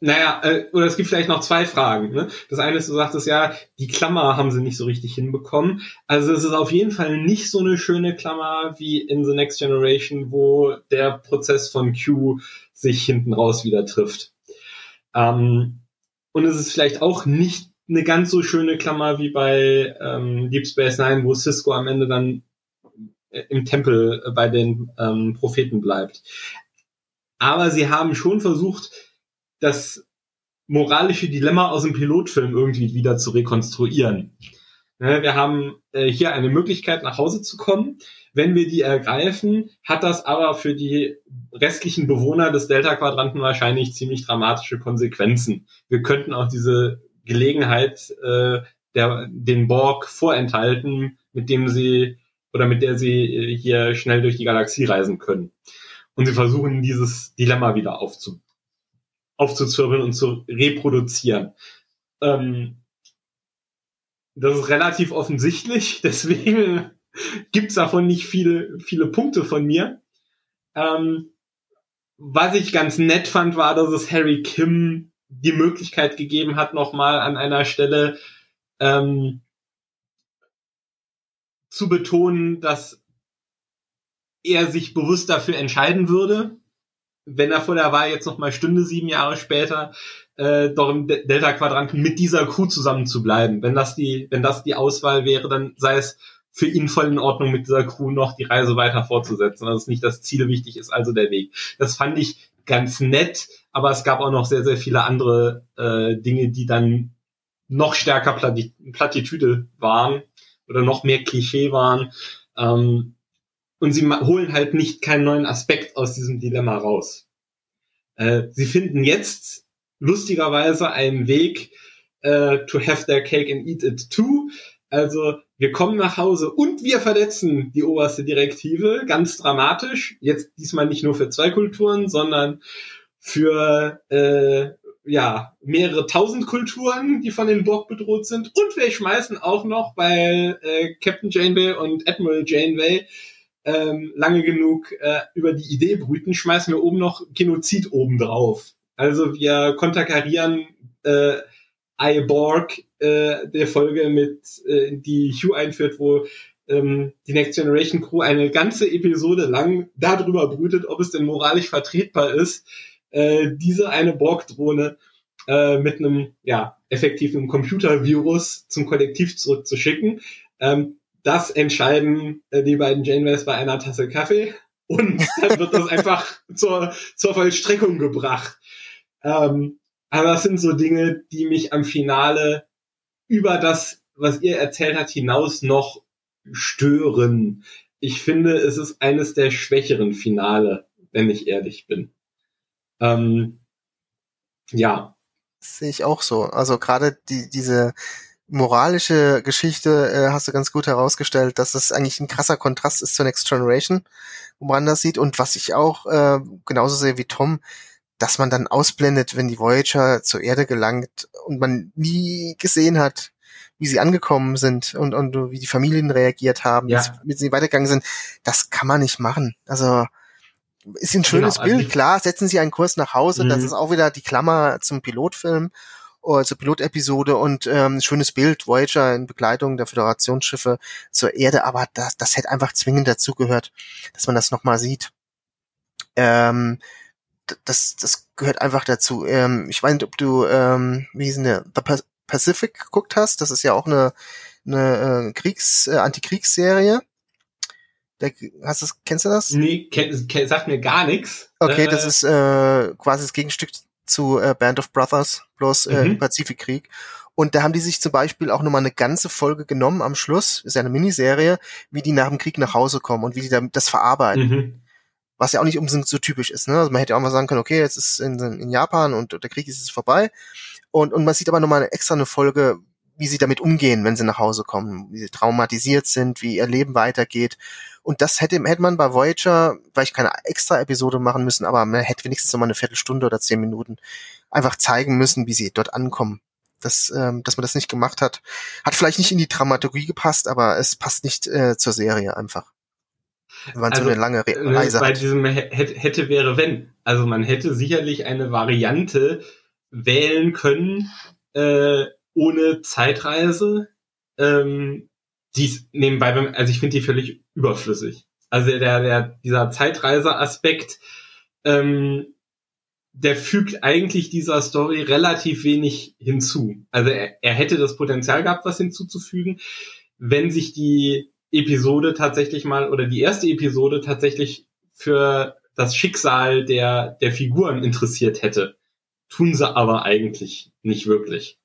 naja, äh, oder es gibt vielleicht noch zwei Fragen. Ne? Das eine ist, du sagtest ja, die Klammer haben sie nicht so richtig hinbekommen. Also es ist auf jeden Fall nicht so eine schöne Klammer wie in The Next Generation, wo der Prozess von Q sich hinten raus wieder trifft. Ähm, und es ist vielleicht auch nicht eine ganz so schöne Klammer wie bei ähm, Deep Space Nine, wo Cisco am Ende dann äh, im Tempel bei den ähm, Propheten bleibt. Aber sie haben schon versucht, das moralische Dilemma aus dem Pilotfilm irgendwie wieder zu rekonstruieren. Wir haben äh, hier eine Möglichkeit, nach Hause zu kommen. Wenn wir die ergreifen, hat das aber für die restlichen Bewohner des Delta-Quadranten wahrscheinlich ziemlich dramatische Konsequenzen. Wir könnten auch diese Gelegenheit äh, der, den Borg vorenthalten, mit dem sie oder mit der sie äh, hier schnell durch die Galaxie reisen können. Und sie versuchen dieses Dilemma wieder aufzu aufzuzwirbeln und zu reproduzieren. Ähm, das ist relativ offensichtlich, deswegen gibt's davon nicht viele, viele Punkte von mir. Ähm, was ich ganz nett fand, war, dass es Harry Kim die Möglichkeit gegeben hat, nochmal an einer Stelle ähm, zu betonen, dass er sich bewusst dafür entscheiden würde, wenn er vor der Wahl jetzt noch mal stünde, sieben Jahre später, äh, doch im Delta-Quadranten mit dieser Crew zusammen zu bleiben. Wenn das die, wenn das die Auswahl wäre, dann sei es für ihn voll in Ordnung, mit dieser Crew noch die Reise weiter fortzusetzen. Das ist nicht das Ziel wichtig ist, also der Weg. Das fand ich ganz nett, aber es gab auch noch sehr, sehr viele andere äh, Dinge, die dann noch stärker Plattitüde waren oder noch mehr Klischee waren. Ähm, und sie holen halt nicht keinen neuen Aspekt aus diesem Dilemma raus. Äh, sie finden jetzt lustigerweise einen Weg äh, to have their cake and eat it too. Also wir kommen nach Hause und wir verletzen die oberste Direktive, ganz dramatisch. Jetzt diesmal nicht nur für zwei Kulturen, sondern für äh, ja mehrere tausend Kulturen, die von den Borg bedroht sind. Und wir schmeißen auch noch, weil äh, Captain Janeway und Admiral Janeway ähm, lange genug äh, über die Idee brüten, schmeißen wir oben noch Genozid oben drauf. Also wir konterkarieren äh, iBorg äh, der Folge mit, äh, die Hugh einführt, wo ähm, die Next Generation Crew eine ganze Episode lang darüber brütet, ob es denn moralisch vertretbar ist, äh, diese eine Borg-Drohne äh, mit einem ja effektiven Computervirus zum Kollektiv zurückzuschicken. Ähm, das entscheiden äh, die beiden Janeways bei einer Tasse Kaffee und dann wird das einfach zur, zur Vollstreckung gebracht. Ähm, aber das sind so Dinge, die mich am Finale über das, was ihr erzählt habt, hinaus noch stören. Ich finde, es ist eines der schwächeren Finale, wenn ich ehrlich bin. Ähm, ja. Sehe ich auch so. Also gerade die, diese, moralische Geschichte äh, hast du ganz gut herausgestellt, dass es eigentlich ein krasser Kontrast ist zur Next Generation, wo man das sieht. Und was ich auch äh, genauso sehe wie Tom, dass man dann ausblendet, wenn die Voyager zur Erde gelangt und man nie gesehen hat, wie sie angekommen sind und, und wie die Familien reagiert haben, ja. wie sie weitergegangen sind. Das kann man nicht machen. Also ist ein schönes genau, Bild, klar, setzen sie einen Kurs nach Hause, mhm. das ist auch wieder die Klammer zum Pilotfilm also Pilotepisode und ähm, schönes Bild, Voyager in Begleitung der Föderationsschiffe zur Erde, aber das, das hätte einfach zwingend dazugehört, dass man das nochmal sieht. Ähm, das, das gehört einfach dazu. Ähm, ich weiß nicht, ob du, ähm, wie hieß denn der, The Pacific geguckt hast, das ist ja auch eine, eine äh, Kriegs-, äh, Antikriegsserie. Der, hast du, kennst du das? Nee, kenn, kenn, sagt mir gar nichts. Okay, äh, das ist äh, quasi das Gegenstück zu äh, Band of Brothers, bloß äh, mhm. im Pazifikkrieg. Und da haben die sich zum Beispiel auch nochmal eine ganze Folge genommen am Schluss, ist ja eine Miniserie, wie die nach dem Krieg nach Hause kommen und wie die das verarbeiten. Mhm. Was ja auch nicht unbedingt so typisch ist. Ne? Also man hätte auch mal sagen können, okay, jetzt ist in, in Japan und der Krieg ist jetzt vorbei. Und, und man sieht aber nochmal extra eine Folge, wie sie damit umgehen, wenn sie nach Hause kommen, wie sie traumatisiert sind, wie ihr Leben weitergeht. Und das hätte, hätte man bei Voyager vielleicht keine extra Episode machen müssen, aber man hätte wenigstens noch mal eine Viertelstunde oder zehn Minuten einfach zeigen müssen, wie sie dort ankommen. Das, ähm, dass man das nicht gemacht hat, hat vielleicht nicht in die Dramaturgie gepasst, aber es passt nicht äh, zur Serie einfach. Wenn man also, so eine lange Re äh, Reise bei hat. diesem hätte, hätte wäre wenn. Also man hätte sicherlich eine Variante wählen können, äh, ohne Zeitreise. Ähm, dies nebenbei, also ich finde die völlig überflüssig. Also der, der, dieser Zeitreise-Aspekt, ähm, der fügt eigentlich dieser Story relativ wenig hinzu. Also er, er hätte das Potenzial gehabt, was hinzuzufügen, wenn sich die Episode tatsächlich mal oder die erste Episode tatsächlich für das Schicksal der, der Figuren interessiert hätte. Tun sie aber eigentlich nicht wirklich.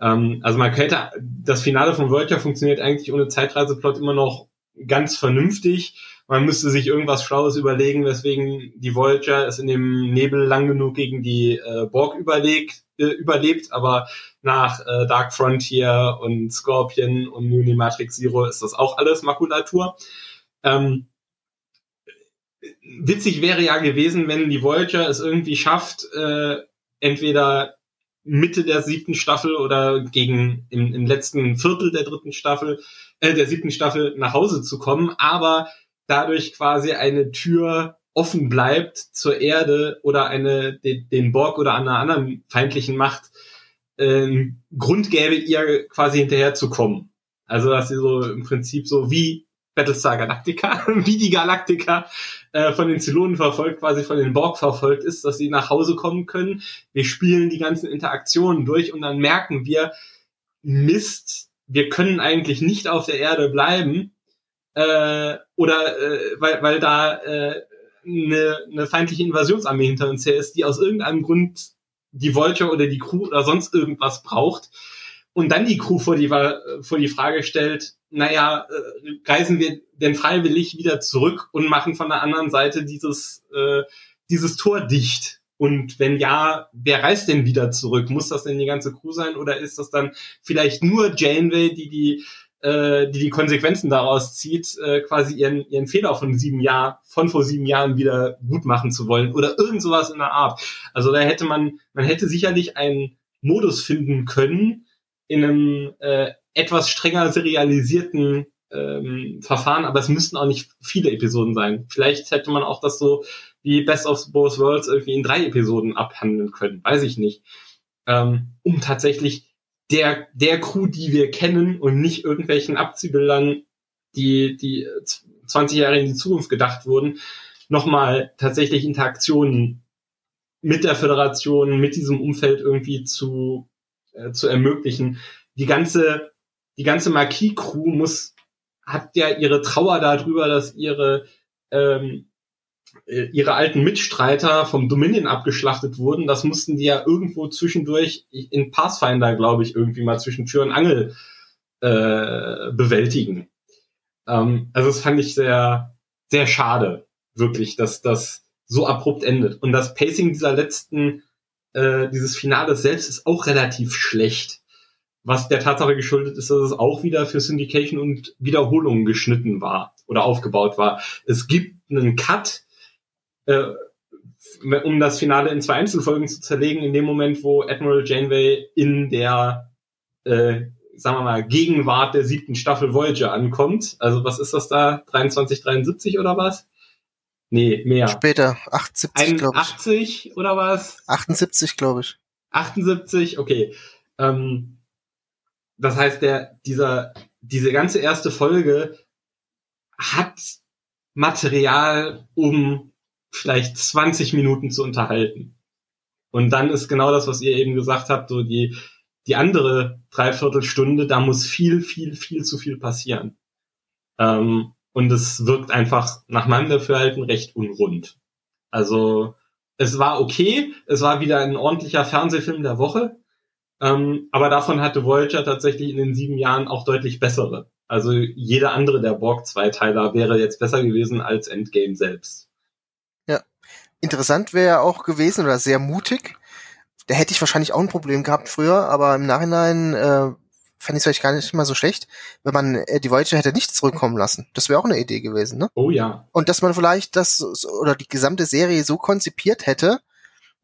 Ähm, also man könnte, das Finale von Voyager funktioniert eigentlich ohne Zeitreiseplot immer noch ganz vernünftig. Man müsste sich irgendwas Schlaues überlegen, weswegen die Voyager es in dem Nebel lang genug gegen die äh, Borg überlegt, äh, überlebt, aber nach äh, Dark Frontier und Scorpion und Uni Matrix Zero ist das auch alles Makulatur. Ähm, witzig wäre ja gewesen, wenn die Voyager es irgendwie schafft, äh, entweder Mitte der siebten Staffel oder gegen im, im letzten Viertel der dritten Staffel, äh, der siebten Staffel nach Hause zu kommen, aber dadurch quasi eine Tür offen bleibt zur Erde oder eine den, den Borg oder einer anderen feindlichen Macht äh, Grund gäbe, ihr quasi hinterher zu kommen. Also dass sie so im Prinzip so wie Battlestar Galactica, wie die Galactica äh, von den Zylonen verfolgt, quasi von den Borg verfolgt ist, dass sie nach Hause kommen können. Wir spielen die ganzen Interaktionen durch und dann merken wir, Mist, wir können eigentlich nicht auf der Erde bleiben, äh, oder äh, weil, weil da äh, eine, eine feindliche Invasionsarmee hinter uns her ist, die aus irgendeinem Grund die Vulture oder die Crew oder sonst irgendwas braucht. Und dann die Crew vor die, vor die Frage stellt, naja, äh, reisen wir denn freiwillig wieder zurück und machen von der anderen Seite dieses, äh, dieses Tor dicht? Und wenn ja, wer reist denn wieder zurück? Muss das denn die ganze Crew sein oder ist das dann vielleicht nur Janeway, die die äh, die die Konsequenzen daraus zieht, äh, quasi ihren ihren Fehler von sieben Jahren von vor sieben Jahren wieder gut machen zu wollen oder irgend sowas in der Art. Also da hätte man man hätte sicherlich einen Modus finden können in einem äh, etwas strenger serialisierten ähm, Verfahren, aber es müssten auch nicht viele Episoden sein. Vielleicht hätte man auch das so wie Best of Both Worlds irgendwie in drei Episoden abhandeln können, weiß ich nicht. Ähm, um tatsächlich der, der Crew, die wir kennen und nicht irgendwelchen Abziehbildern, die, die 20 Jahre in die Zukunft gedacht wurden, nochmal tatsächlich Interaktionen mit der Föderation, mit diesem Umfeld irgendwie zu, äh, zu ermöglichen. Die ganze die ganze Marquis-Crew muss, hat ja ihre Trauer darüber, dass ihre, ähm, äh, ihre alten Mitstreiter vom Dominion abgeschlachtet wurden. Das mussten die ja irgendwo zwischendurch in Pathfinder, glaube ich, irgendwie mal zwischen Tür und Angel äh, bewältigen. Ähm, also das fand ich sehr, sehr schade, wirklich, dass das so abrupt endet. Und das Pacing dieser letzten, äh, dieses Finales selbst ist auch relativ schlecht was der Tatsache geschuldet ist, dass es auch wieder für Syndication und Wiederholungen geschnitten war oder aufgebaut war. Es gibt einen Cut, äh, um das Finale in zwei Einzelfolgen zu zerlegen, in dem Moment, wo Admiral Janeway in der, äh, sagen wir mal, Gegenwart der siebten Staffel Voyager ankommt. Also was ist das da? 23, 73 oder was? Nee, mehr. Später, 78, glaube ich. 80 oder was? 78, glaube ich. 78, okay. Ähm, das heißt, der, dieser, diese ganze erste Folge hat Material, um vielleicht 20 Minuten zu unterhalten. Und dann ist genau das, was ihr eben gesagt habt, so die, die andere Dreiviertelstunde, da muss viel, viel, viel zu viel passieren. Ähm, und es wirkt einfach nach meinem Dafürhalten recht unrund. Also es war okay, es war wieder ein ordentlicher Fernsehfilm der Woche, ähm, aber davon hatte Voyager tatsächlich in den sieben Jahren auch deutlich bessere. Also jeder andere der Borg-Zweiteiler wäre jetzt besser gewesen als Endgame selbst. Ja. Interessant wäre auch gewesen oder sehr mutig, Da hätte ich wahrscheinlich auch ein Problem gehabt früher, aber im Nachhinein äh, fände ich es vielleicht gar nicht mal so schlecht, wenn man äh, die Voyager hätte nicht zurückkommen lassen. Das wäre auch eine Idee gewesen, ne? Oh ja. Und dass man vielleicht das oder die gesamte Serie so konzipiert hätte,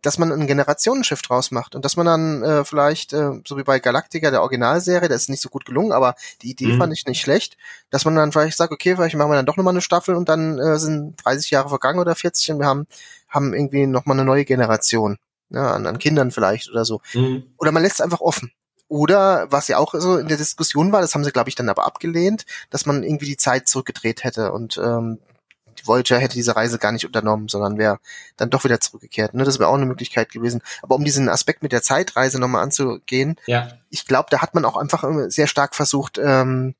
dass man einen Generationenschiff draus macht und dass man dann äh, vielleicht, äh, so wie bei Galactica, der Originalserie, das ist nicht so gut gelungen, aber die Idee Mhm. fand ich nicht schlecht, dass man dann vielleicht sagt, okay, vielleicht machen wir dann doch nochmal eine Staffel und dann äh, sind 30 Jahre vergangen oder 40 und wir haben, haben irgendwie nochmal eine neue Generation. Ja, an, an Kindern vielleicht oder so. Mhm. Oder man lässt es einfach offen. Oder was ja auch so in der Diskussion war, das haben sie, glaube ich, dann aber abgelehnt, dass man irgendwie die Zeit zurückgedreht hätte und ähm, die Voyager hätte diese Reise gar nicht unternommen, sondern wäre dann doch wieder zurückgekehrt. Ne? Das wäre auch eine Möglichkeit gewesen. Aber um diesen Aspekt mit der Zeitreise nochmal anzugehen, Ja. ich glaube, da hat man auch einfach sehr stark versucht, ähm,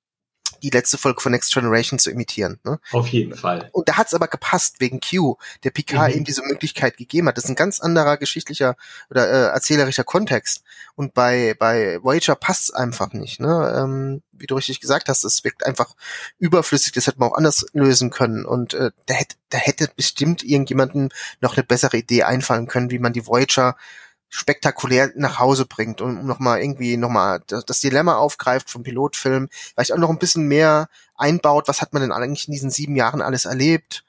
die letzte Folge von Next Generation zu imitieren. Ne? Auf jeden Fall. Und da hat's aber gepasst wegen Q, der Picard Mhm. ihm diese Möglichkeit gegeben hat. Das ist ein ganz anderer geschichtlicher oder äh, erzählerischer Kontext. Und bei bei Voyager passt's einfach nicht. Ne? Ähm, wie du richtig gesagt hast, es wirkt einfach überflüssig. Das hätte man auch anders lösen können. Und äh, da hätte da hätte bestimmt irgendjemandem noch eine bessere Idee einfallen können, wie man die Voyager spektakulär nach Hause bringt und nochmal irgendwie nochmal das, das Dilemma aufgreift vom Pilotfilm, vielleicht auch noch ein bisschen mehr einbaut, was hat man denn eigentlich in diesen sieben Jahren alles erlebt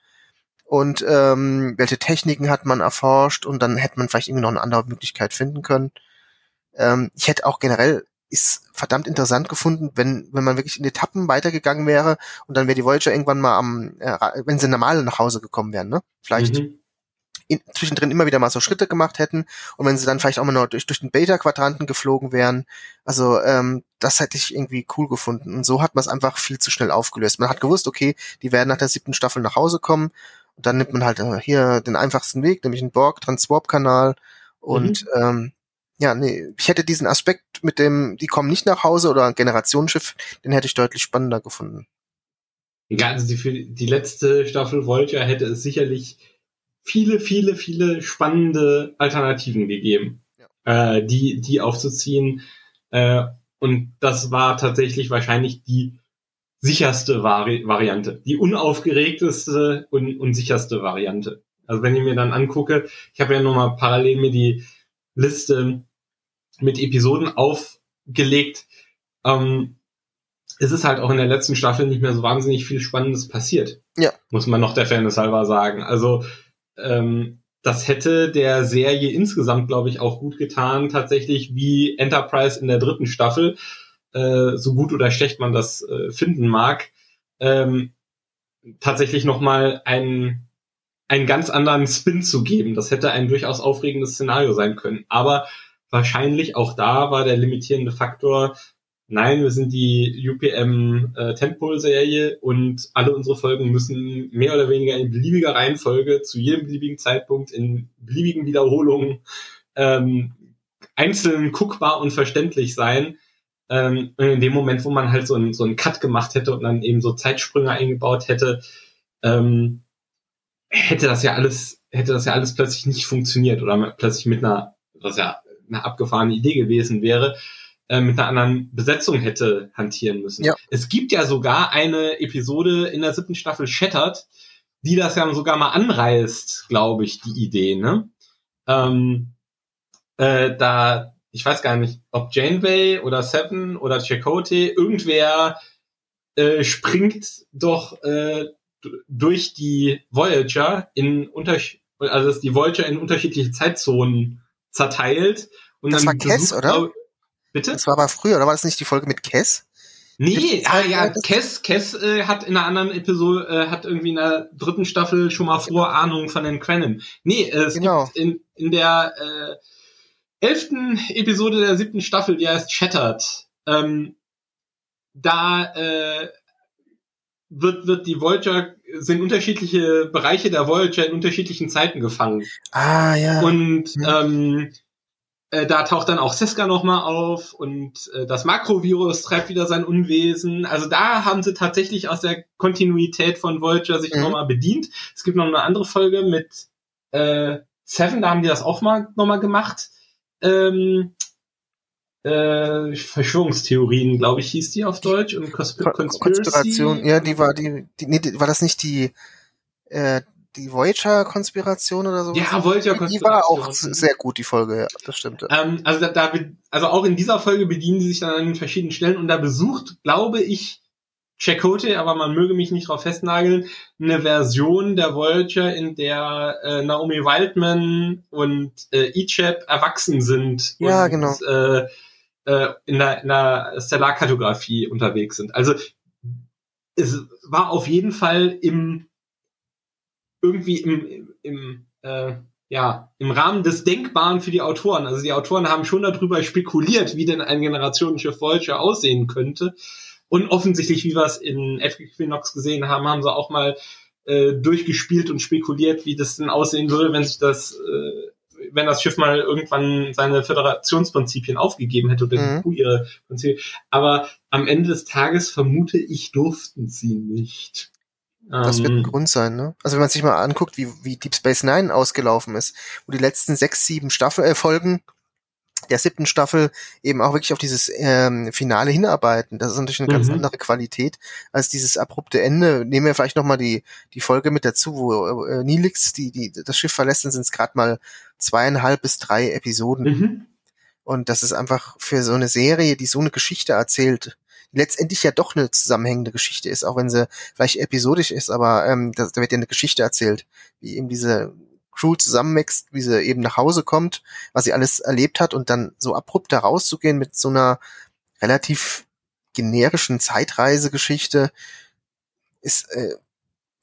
und ähm, welche Techniken hat man erforscht und dann hätte man vielleicht irgendwie noch eine andere Möglichkeit finden können. Ähm, ich hätte auch generell ist verdammt interessant gefunden, wenn wenn man wirklich in Etappen weitergegangen wäre und dann wäre die Voyager irgendwann mal am, äh, wenn sie normal nach Hause gekommen wären, ne? Vielleicht Mhm. In, zwischendrin immer wieder mal so Schritte gemacht hätten und wenn sie dann vielleicht auch mal noch durch, durch den Beta-Quadranten geflogen wären. Also ähm, das hätte ich irgendwie cool gefunden. Und so hat man es einfach viel zu schnell aufgelöst. Man hat gewusst, okay, die werden nach der siebten Staffel nach Hause kommen und dann nimmt man halt äh, hier den einfachsten Weg, nämlich einen Borg-Transwarp-Kanal und ähm, ja, nee, ich hätte diesen Aspekt mit dem, die kommen nicht nach Hause oder ein Generationsschiff, den hätte ich deutlich spannender gefunden. Ja, also die, für die letzte Staffel Voyager hätte es sicherlich viele, viele, viele spannende Alternativen gegeben, äh, die, die aufzuziehen. Äh, und das war tatsächlich wahrscheinlich die sicherste Vari Variante, die unaufgeregteste und, und sicherste Variante. Also wenn ich mir dann angucke, ich habe ja nochmal parallel mir die Liste mit Episoden aufgelegt. Ähm, es ist halt auch in der letzten Staffel nicht mehr so wahnsinnig viel Spannendes passiert. Ja. Muss man noch der Fairness halber sagen. Also ähm, das hätte der Serie insgesamt, glaube ich, auch gut getan, tatsächlich wie Enterprise in der dritten Staffel, äh, so gut oder schlecht man das äh, finden mag, ähm, tatsächlich nochmal einen, einen ganz anderen Spin zu geben. Das hätte ein durchaus aufregendes Szenario sein können. Aber wahrscheinlich auch da war der limitierende Faktor, nein, wir sind die UPM äh, Tentpole-Serie und alle unsere Folgen müssen mehr oder weniger in beliebiger Reihenfolge zu jedem beliebigen Zeitpunkt in beliebigen Wiederholungen ähm, einzeln guckbar und verständlich sein. Ähm, in dem Moment, wo man halt so einen, so einen Cut gemacht hätte und dann eben so Zeitsprünge eingebaut hätte, ähm, hätte das ja alles, hätte das ja alles plötzlich nicht funktioniert oder plötzlich mit einer, was ja eine abgefahrene Idee gewesen wäre, äh, mit einer anderen Besetzung hätte hantieren müssen. Ja. Es gibt ja sogar eine Episode in der siebten Staffel Shattered, die das ja sogar mal anreißt, glaube ich, die Idee, ne? Ähm, äh, da, ich weiß gar nicht, ob Janeway oder Seven oder Chakotay, irgendwer äh, springt doch äh, durch die Voyager in unter also dass die Voyager in unterschiedliche Zeitzonen zerteilt und Das dann war Cass, oder? Bitte? Das war aber früher, oder war das nicht die Folge mit Cass? Nee, ah ja, Kess, Kess äh, hat in einer anderen Episode, äh, hat irgendwie in der dritten Staffel schon mal Vorahnungen von den Quennen. Nee, äh, es Genau. gibt in, in der äh, elften Episode der siebten Staffel, die heißt Shattered, ähm, da äh, wird, wird die Voyager, sind unterschiedliche Bereiche der Voyager in unterschiedlichen Zeiten gefangen. Ah, ja. Und Mhm. ähm, äh, da taucht dann auch Seska nochmal auf und äh, das Makrovirus treibt wieder sein Unwesen. Also da haben sie tatsächlich aus der Kontinuität von Voyager sich Mhm. nochmal bedient. Es gibt noch eine andere Folge mit äh, Seven, da haben die das auch mal nochmal gemacht. Ähm, äh, Verschwörungstheorien, glaube ich, hieß die auf Deutsch und Consp Kon- Conspiracy. Konspiration, ja, die war die, die nee, die, war das nicht die äh, die Voyager-Konspiration oder so. Ja, Voyager-Konspiration. Die war auch sehr gut, die Folge, ja, das stimmt. Ähm, also, da, da, also auch in dieser Folge bedienen sie sich dann an verschiedenen Stellen und da besucht, glaube ich, Chakotay, aber man möge mich nicht drauf festnageln, eine Version der Voyager, in der äh, Naomi Wildman und äh, Ichab erwachsen sind Ja, und genau. äh, äh, in der, in der Stellarkartografie unterwegs sind. Also es war auf jeden Fall im irgendwie im, im, äh, ja, im Rahmen des Denkbaren für die Autoren. Also die Autoren haben schon darüber spekuliert, wie denn ein Generationenschiff Voyager aussehen könnte. Und offensichtlich, wie wir es in Equinox gesehen haben, haben sie auch mal äh, durchgespielt und spekuliert, wie das denn aussehen würde, wenn sich das, äh, wenn das Schiff mal irgendwann seine Föderationsprinzipien aufgegeben hätte oder Mhm. ihre Prinzipien. Aber am Ende des Tages vermute ich, durften sie nicht. Das wird Ähm, ein Grund sein, ne? Also wenn man sich mal anguckt, wie, wie Deep Space Nine ausgelaufen ist, wo die letzten sechs, sieben Staffel, äh, Folgen der siebten Staffel eben auch wirklich auf dieses ähm, Finale hinarbeiten. Das ist natürlich eine ganz Mhm. andere Qualität als dieses abrupte Ende. Nehmen wir vielleicht noch mal die die Folge mit dazu, wo äh, Nilix die die das Schiff verlässt, dann sind es gerade mal zweieinhalb bis drei Episoden. mhm. Und das ist einfach für so eine Serie, die so eine Geschichte erzählt, letztendlich ja doch eine zusammenhängende Geschichte ist, auch wenn sie vielleicht episodisch ist, aber ähm, da, da wird ja eine Geschichte erzählt, wie eben diese Crew zusammenwächst, wie sie eben nach Hause kommt, was sie alles erlebt hat und dann so abrupt da rauszugehen mit so einer relativ generischen Zeitreisegeschichte ist äh,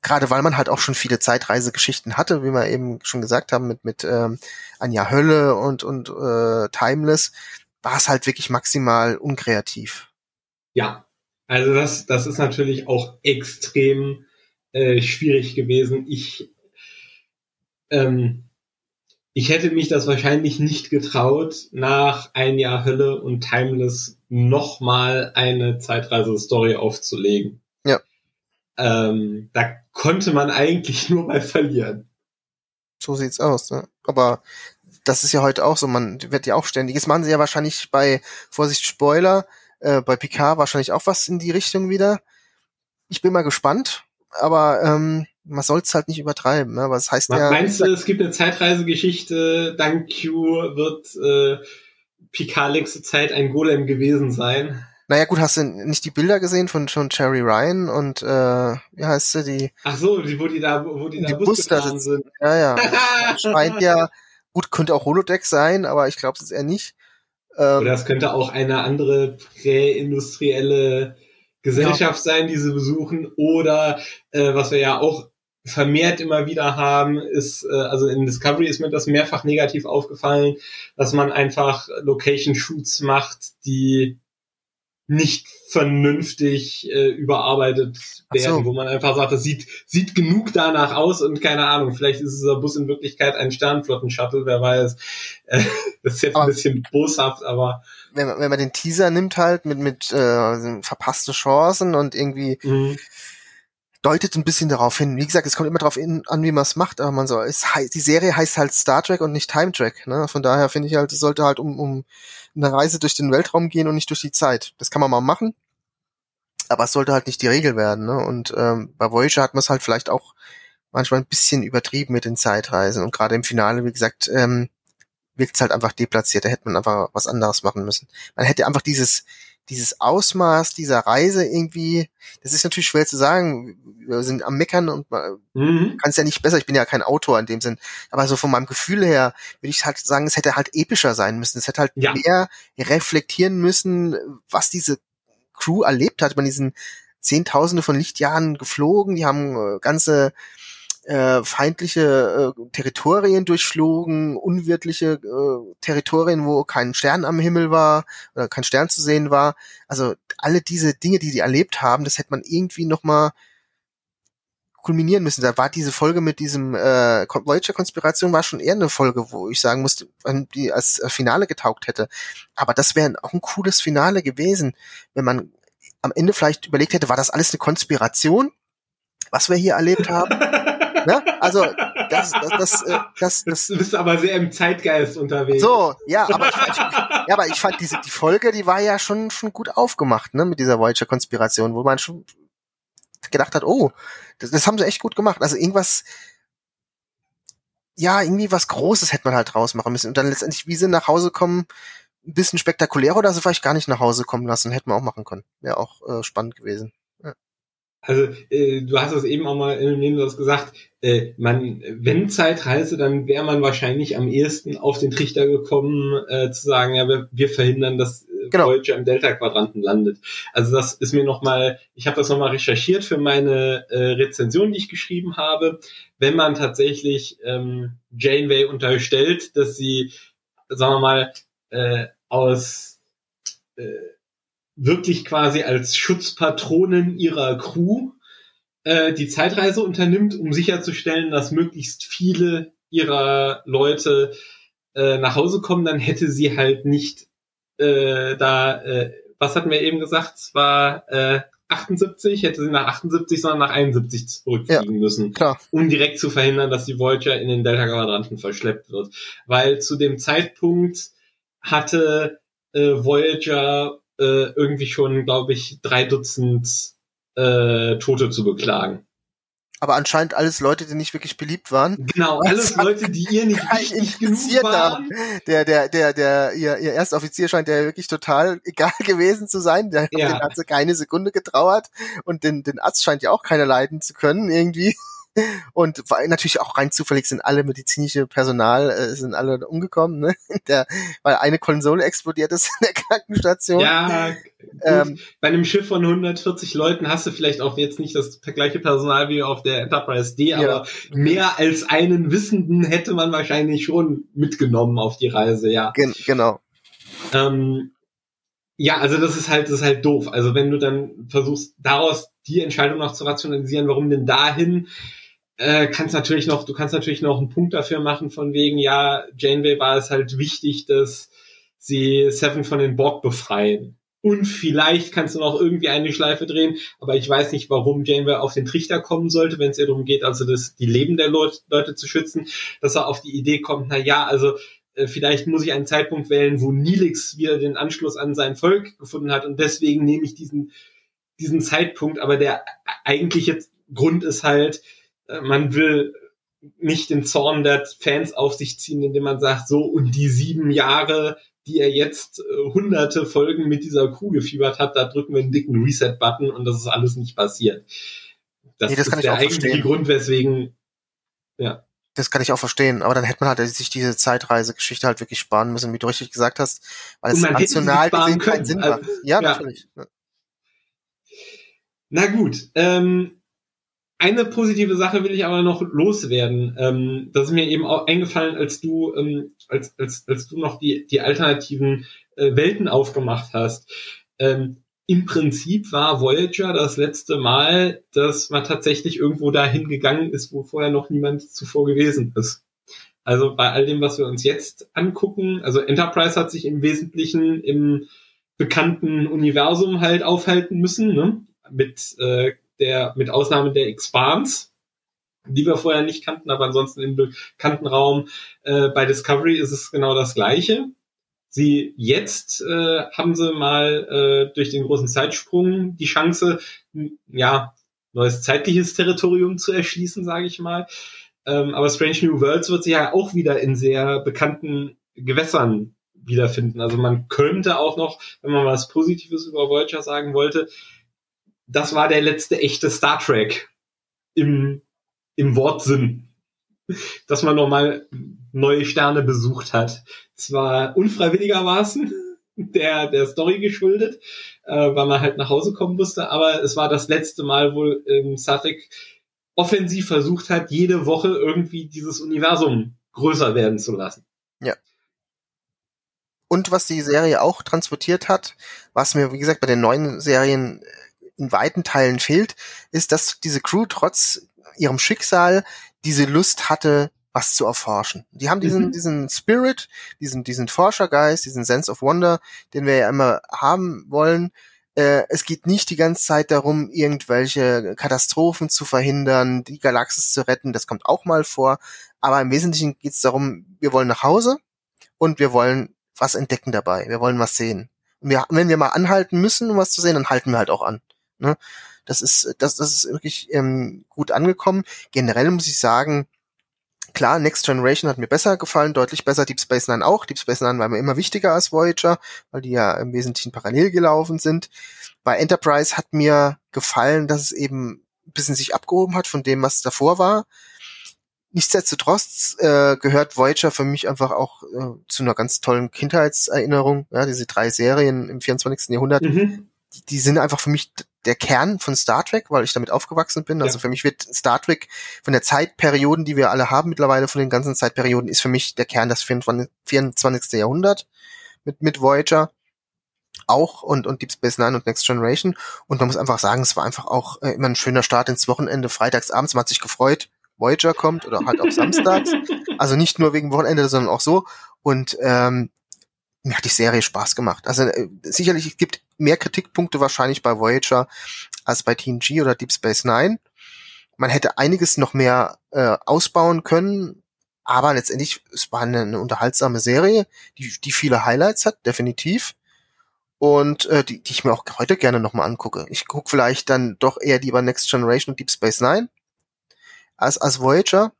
gerade weil man halt auch schon viele Zeitreisegeschichten hatte, wie wir eben schon gesagt haben, mit, mit ähm, Anja Hölle und, und äh, Timeless, war es halt wirklich maximal unkreativ. Ja, also das, das ist natürlich auch extrem äh, schwierig gewesen. Ich, ähm, ich hätte mich das wahrscheinlich nicht getraut, nach ein Jahr Hölle und Timeless nochmal eine Zeitreise-Story aufzulegen. Ja. Ähm, da konnte man eigentlich nur mal verlieren. So sieht's aus. Ne? Aber das ist ja heute auch so, man wird ja auch ständig. Jetzt machen sie ja wahrscheinlich bei, Vorsicht, Spoiler, äh, bei Picard wahrscheinlich auch was in die Richtung wieder. Ich bin mal gespannt, aber ähm, man soll's halt nicht übertreiben. Ne? Das heißt ja. Meinst du, es gibt eine Zeitreisegeschichte, dank Q wird äh, Picard längste Zeit ein Golem gewesen sein? Naja, gut, hast du nicht die Bilder gesehen von schon Cherry Ryan und äh, wie heißt sie, die, Ach so, die, wo die da, wo die da Die Bus Bus da gefahren sitzen. sind. ja, ja. Scheint ja, gut, könnte auch Holodeck sein, aber ich glaube es eher nicht. Ähm, Oder es könnte auch eine andere präindustrielle Gesellschaft sein, die sie besuchen. Oder äh, was wir ja auch vermehrt immer wieder haben, ist, äh, also in Discovery ist mir das mehrfach negativ aufgefallen, dass man einfach Location-Shoots macht, die nicht vernünftig äh, überarbeitet Ach so. werden, wo man einfach sagt, das sieht, sieht genug danach aus und keine Ahnung, vielleicht ist dieser Bus in Wirklichkeit ein Sternflotten-Shuttle, wer weiß. Äh, das ist jetzt Aber- ein bisschen boshaft, aber wenn, man, wenn man den Teaser nimmt halt mit, mit äh, verpasste Chancen und irgendwie mh, deutet ein bisschen darauf hin. Wie gesagt, es kommt immer darauf an, wie man es macht, aber man soll, es, hei- die Serie heißt halt Star Trek und nicht Time Trek. Ne? Von daher finde ich halt, es sollte halt um, um eine Reise durch den Weltraum gehen und nicht durch die Zeit. Das kann man mal machen, aber es sollte halt nicht die Regel werden. Ne? Und ähm, bei Voyager hat man es halt vielleicht auch manchmal ein bisschen übertrieben mit den Zeitreisen. Und gerade im Finale, wie gesagt, ähm, wirkt es halt einfach deplatziert. Da hätte man einfach was anderes machen müssen. Man hätte einfach dieses dieses Ausmaß dieser Reise irgendwie, das ist natürlich schwer zu sagen. Wir sind am Meckern und man mhm. kann es ja nicht besser. Ich bin ja kein Autor in dem Sinn. Aber so von meinem Gefühl her würde ich halt sagen, es hätte halt epischer sein müssen. Es hätte halt Ja. mehr reflektieren müssen, was diese Crew erlebt hat. Man diesen Zehntausende von Lichtjahren geflogen. Die haben äh, ganze äh, feindliche äh, Territorien durchflogen, unwirtliche äh, Territorien, wo kein Stern am Himmel war oder kein Stern zu sehen war. Also alle diese Dinge, die die erlebt haben, das hätte man irgendwie noch mal kulminieren müssen. Da war diese Folge mit diesem äh, Voyager-Konspiration war schon eher eine Folge, wo ich sagen musste, die als äh, Finale getaugt hätte. Aber das wäre auch ein cooles Finale gewesen, wenn man am Ende vielleicht überlegt hätte, war das alles eine Konspiration, was wir hier erlebt haben? ne? Also das, das, das, äh, das, das, Du bist aber sehr im Zeitgeist unterwegs. so, ja, aber ich, ich, ja, aber ich fand diese die Folge, die war ja schon schon gut aufgemacht, ne, mit dieser Voyager-Konspiration, wo man schon gedacht hat, oh, das, das haben sie echt gut gemacht. Also irgendwas ja, irgendwie was Großes hätte man halt draus machen müssen. Und dann letztendlich, wie sie nach Hause kommen, ein bisschen spektakulärer oder sie vielleicht gar nicht nach Hause kommen lassen, hätten wir auch machen können. Wäre auch äh, spannend gewesen. Also äh, du hast es eben auch mal dem Nebensatz gesagt, äh, man, wenn Zeitreise, dann wäre man wahrscheinlich am ehesten auf den Trichter gekommen, äh, zu sagen, ja, wir, wir verhindern, dass Genau. Voyager im Delta-Quadranten landet. Also das ist mir nochmal, ich habe das nochmal recherchiert für meine äh, Rezension, die ich geschrieben habe. Wenn man tatsächlich ähm, Janeway unterstellt, dass sie, sagen wir mal, äh, aus äh, wirklich quasi als Schutzpatronin ihrer Crew äh, die Zeitreise unternimmt, um sicherzustellen, dass möglichst viele ihrer Leute äh, nach Hause kommen, dann hätte sie halt nicht äh, da, äh, was hatten wir eben gesagt, es war äh, 78, hätte sie nach 78, sondern nach 71 zurückfliegen müssen Klar. um direkt zu verhindern, dass die Voyager in den Delta-Quadranten verschleppt wird. Weil zu dem Zeitpunkt hatte äh, Voyager äh, irgendwie schon, glaube ich, drei Dutzend äh, Tote zu beklagen. Aber anscheinend alles Leute, die nicht wirklich beliebt waren. Genau, alles Leute, die ihr nicht wichtig genug waren. Der, der, der, der, ihr, ihr erster Offizier scheint ja wirklich total egal gewesen zu sein. Der Ja. den hat sie keine Sekunde getrauert. Und den, den Arzt scheint ja auch keiner leiden zu können, irgendwie. Und war natürlich auch rein zufällig sind alle medizinische Personal, äh, sind alle umgekommen, ne? Der, weil eine Konsole explodiert ist in der Krankenstation. Ja. Ähm, bei einem Schiff von 140 Leuten hast du vielleicht auch jetzt nicht das gleiche Personal wie auf der Enterprise D, Ja. aber mehr als einen Wissenden hätte man wahrscheinlich schon mitgenommen auf die Reise, ja. gen genau. Ähm, ja, also das ist halt, das ist halt doof. Also wenn du dann versuchst, daraus die Entscheidung noch zu rationalisieren, warum denn dahin, äh, kannst natürlich noch, du kannst natürlich noch einen Punkt dafür machen, von wegen, ja, Janeway war es halt wichtig, dass sie Seven von den Borg befreien. Und vielleicht kannst du noch irgendwie eine Schleife drehen, aber ich weiß nicht, warum Janeway auf den Trichter kommen sollte, wenn es ihr darum geht, also das, die Leben der Leute, Leute zu schützen, dass er auf die Idee kommt, na ja, also äh, vielleicht muss ich einen Zeitpunkt wählen, wo Nilix wieder den Anschluss an sein Volk gefunden hat und deswegen nehme ich diesen, diesen Zeitpunkt, aber der eigentliche Grund ist halt, man will nicht den Zorn der Fans auf sich ziehen, indem man sagt, so und die sieben Jahre, die er jetzt äh, hunderte Folgen mit dieser Crew gefiebert hat, da drücken wir einen dicken Reset-Button und das ist alles nicht passiert. Das, Nee, das ist der eigentliche verstehen. Grund, weswegen, ja. Das kann ich auch verstehen, aber dann hätte man halt sich diese Zeitreisegeschichte halt wirklich sparen müssen, wie du richtig gesagt hast, weil es sparen gesehen keinen können. Sinn Also, macht. Ja, ja. natürlich. Na gut, ähm, eine positive Sache will ich aber noch loswerden. Ähm, das ist mir eben auch eingefallen, als du, ähm, als, als, als du noch die, die alternativen äh, Welten aufgemacht hast. Ähm, Im Prinzip war Voyager das letzte Mal, dass man tatsächlich irgendwo dahin gegangen ist, wo vorher noch niemand zuvor gewesen ist. Also bei all dem, was wir uns jetzt angucken, also Enterprise hat sich im Wesentlichen im bekannten Universum halt aufhalten müssen, ne? mit äh, der mit Ausnahme der Expanse, die wir vorher nicht kannten, aber ansonsten im bekannten Raum äh, bei Discovery ist es genau das gleiche. Sie jetzt äh, haben sie mal äh, durch den großen Zeitsprung die Chance, ja neues zeitliches Territorium zu erschließen, sage ich mal. Ähm, aber Strange New Worlds wird sich ja auch wieder in sehr bekannten Gewässern wiederfinden. Also man könnte auch noch, wenn man was Positives über Voyager sagen wollte, das war der letzte echte Star Trek im, im Wortsinn, dass man nochmal neue Sterne besucht hat. Zwar unfreiwilligermaßen, der, der Story geschuldet, äh, weil man halt nach Hause kommen musste, aber es war das letzte Mal, wo ähm, Star Trek offensiv versucht hat, jede Woche irgendwie dieses Universum größer werden zu lassen. Und was die Serie auch transportiert hat, was mir, wie gesagt, bei den neuen Serien in weiten Teilen fehlt, ist, dass diese Crew trotz ihrem Schicksal diese Lust hatte, was zu erforschen. Die haben diesen, Mhm. diesen Spirit, diesen, diesen Forschergeist, diesen Sense of Wonder, den wir ja immer haben wollen. Äh, es geht nicht die ganze Zeit darum, irgendwelche Katastrophen zu verhindern, die Galaxis zu retten. Das kommt auch mal vor. Aber im Wesentlichen geht es darum, wir wollen nach Hause und wir wollen was entdecken dabei. Wir wollen was sehen. Und wir, wenn wir mal anhalten müssen, um was zu sehen, dann halten wir halt auch an. Ne? Das ist, das, das ist wirklich ähm, gut angekommen. Generell muss ich sagen, Klar, Next Generation hat mir besser gefallen, deutlich besser, Deep Space Nine auch. Deep Space Nine war mir immer wichtiger als Voyager, weil die ja im Wesentlichen parallel gelaufen sind. Bei Enterprise hat mir gefallen, dass es eben ein bisschen sich abgehoben hat von dem, was davor war. Nichtsdestotrotz äh, gehört Voyager für mich einfach auch äh, zu einer ganz tollen Kindheitserinnerung. Ja, diese drei Serien im 24. Jahrhundert, Mhm. die, die sind einfach für mich der Kern von Star Trek, weil ich damit aufgewachsen bin. Also Ja. für mich wird Star Trek von der Zeitperioden, die wir alle haben mittlerweile, von den ganzen Zeitperioden, ist für mich der Kern das 24. 24. Jahrhundert mit, mit Voyager auch und, und Deep Space Nine und Next Generation. Und man muss einfach sagen, es war einfach auch äh, immer ein schöner Start ins Wochenende. Freitags abends, man hat sich gefreut, Voyager kommt oder halt auch samstags. Also nicht nur wegen Wochenende, sondern auch so. Und ähm, mir hat die Serie Spaß gemacht. Also äh, sicherlich, es gibt mehr Kritikpunkte wahrscheinlich bei Voyager als bei TNG oder Deep Space Nine. Man hätte einiges noch mehr äh, ausbauen können, aber letztendlich, es war eine, eine unterhaltsame Serie, die, die viele Highlights hat, definitiv. Und äh, die, die ich mir auch heute gerne nochmal angucke. Ich gucke vielleicht dann doch eher lieber Next Generation und Deep Space Nine als, als Voyager.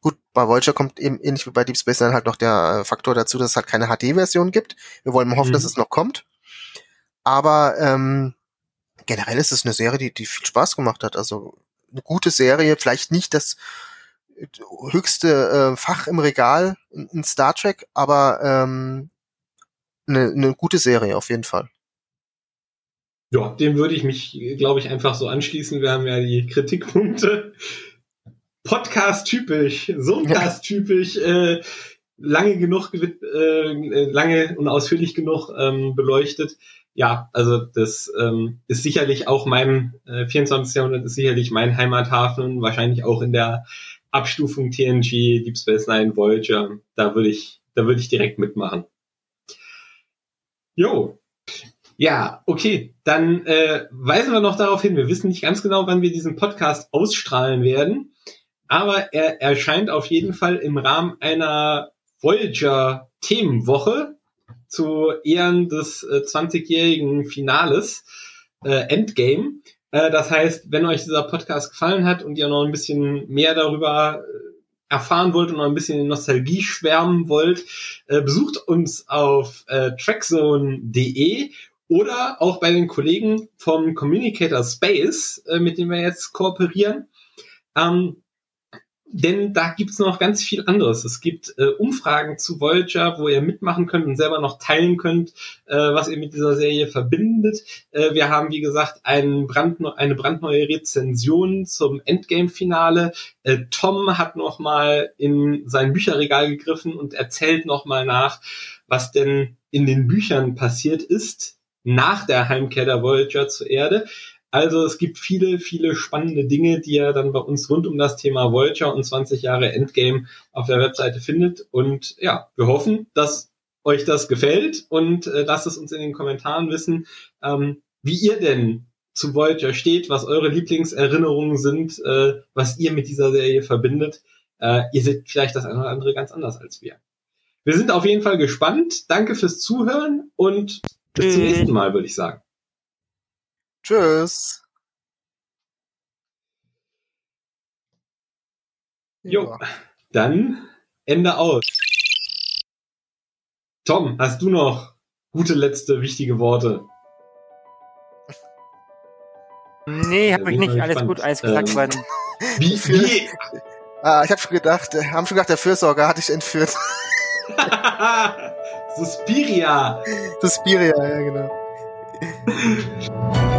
Gut, bei Voyager kommt eben ähnlich wie bei Deep Space Nine halt noch der äh, Faktor dazu, dass es halt keine HD-Version gibt. Wir wollen mal hoffen, Mhm. dass es noch kommt. Aber ähm, generell ist es eine Serie, die, die viel Spaß gemacht hat. Also eine gute Serie, vielleicht nicht das äh, höchste äh, Fach im Regal in, in Star Trek, aber ähm, eine, eine gute Serie auf jeden Fall. Ja, dem würde ich mich, glaube ich, einfach so anschließen. Wir haben ja die Kritikpunkte. Podcast-typisch, Soncast-typisch, äh, lange genug, äh, lange und ausführlich genug ähm, beleuchtet. Ja, also das ähm, ist sicherlich auch mein äh, 24. Jahrhundert ist sicherlich mein Heimathafen, wahrscheinlich auch in der Abstufung TNG, Deep Space Nine, Voyager. Da würde ich, da würde ich direkt mitmachen. Jo, ja, okay. Dann äh, weisen wir noch darauf hin. Wir wissen nicht ganz genau, wann wir diesen Podcast ausstrahlen werden, aber er erscheint auf jeden Fall im Rahmen einer Voyager-Themenwoche zu Ehren des äh, 20-jährigen Finales äh, Endgame. Äh, das heißt, wenn euch dieser Podcast gefallen hat und ihr noch ein bisschen mehr darüber äh, erfahren wollt und noch ein bisschen in Nostalgie schwärmen wollt, äh, besucht uns auf äh, trackzone.de oder auch bei den Kollegen vom Communicator Space, mit dem wir jetzt kooperieren. Ähm, denn da gibt's noch ganz viel anderes. Es gibt äh, Umfragen zu Voyager, wo ihr mitmachen könnt und selber noch teilen könnt, äh, was ihr mit dieser Serie verbindet. Äh, wir haben, wie gesagt, einen brandneu eine brandneue Rezension zum Endgame-Finale. Äh, Tom hat noch mal in sein Bücherregal gegriffen und erzählt noch mal nach, was denn in den Büchern passiert ist nach der Heimkehr der Voyager zur Erde. Also es gibt viele, viele spannende Dinge, die ihr dann bei uns rund um das Thema Voyager und 20 Jahre Endgame auf der Webseite findet. Und ja, wir hoffen, dass euch das gefällt und äh, lasst es uns in den Kommentaren wissen, ähm, wie ihr denn zu Voyager steht, was eure Lieblingserinnerungen sind, äh, was ihr mit dieser Serie verbindet. Äh, ihr seht vielleicht das eine oder andere ganz anders als wir. Wir sind auf jeden Fall gespannt. Danke fürs Zuhören und bis zum nächsten Mal, würde ich sagen. Tschüss. Jo, dann Ende aus. Tom, hast du noch gute letzte wichtige Worte? Nee, hab Ja, ich bin nicht. Alles gut, alles gesagt Ähm, worden. Wie, wie? Ah, ich habe schon gedacht, äh, haben schon gedacht, der Fürsorger hat dich entführt. Suspiria. Das Spiria, ja genau.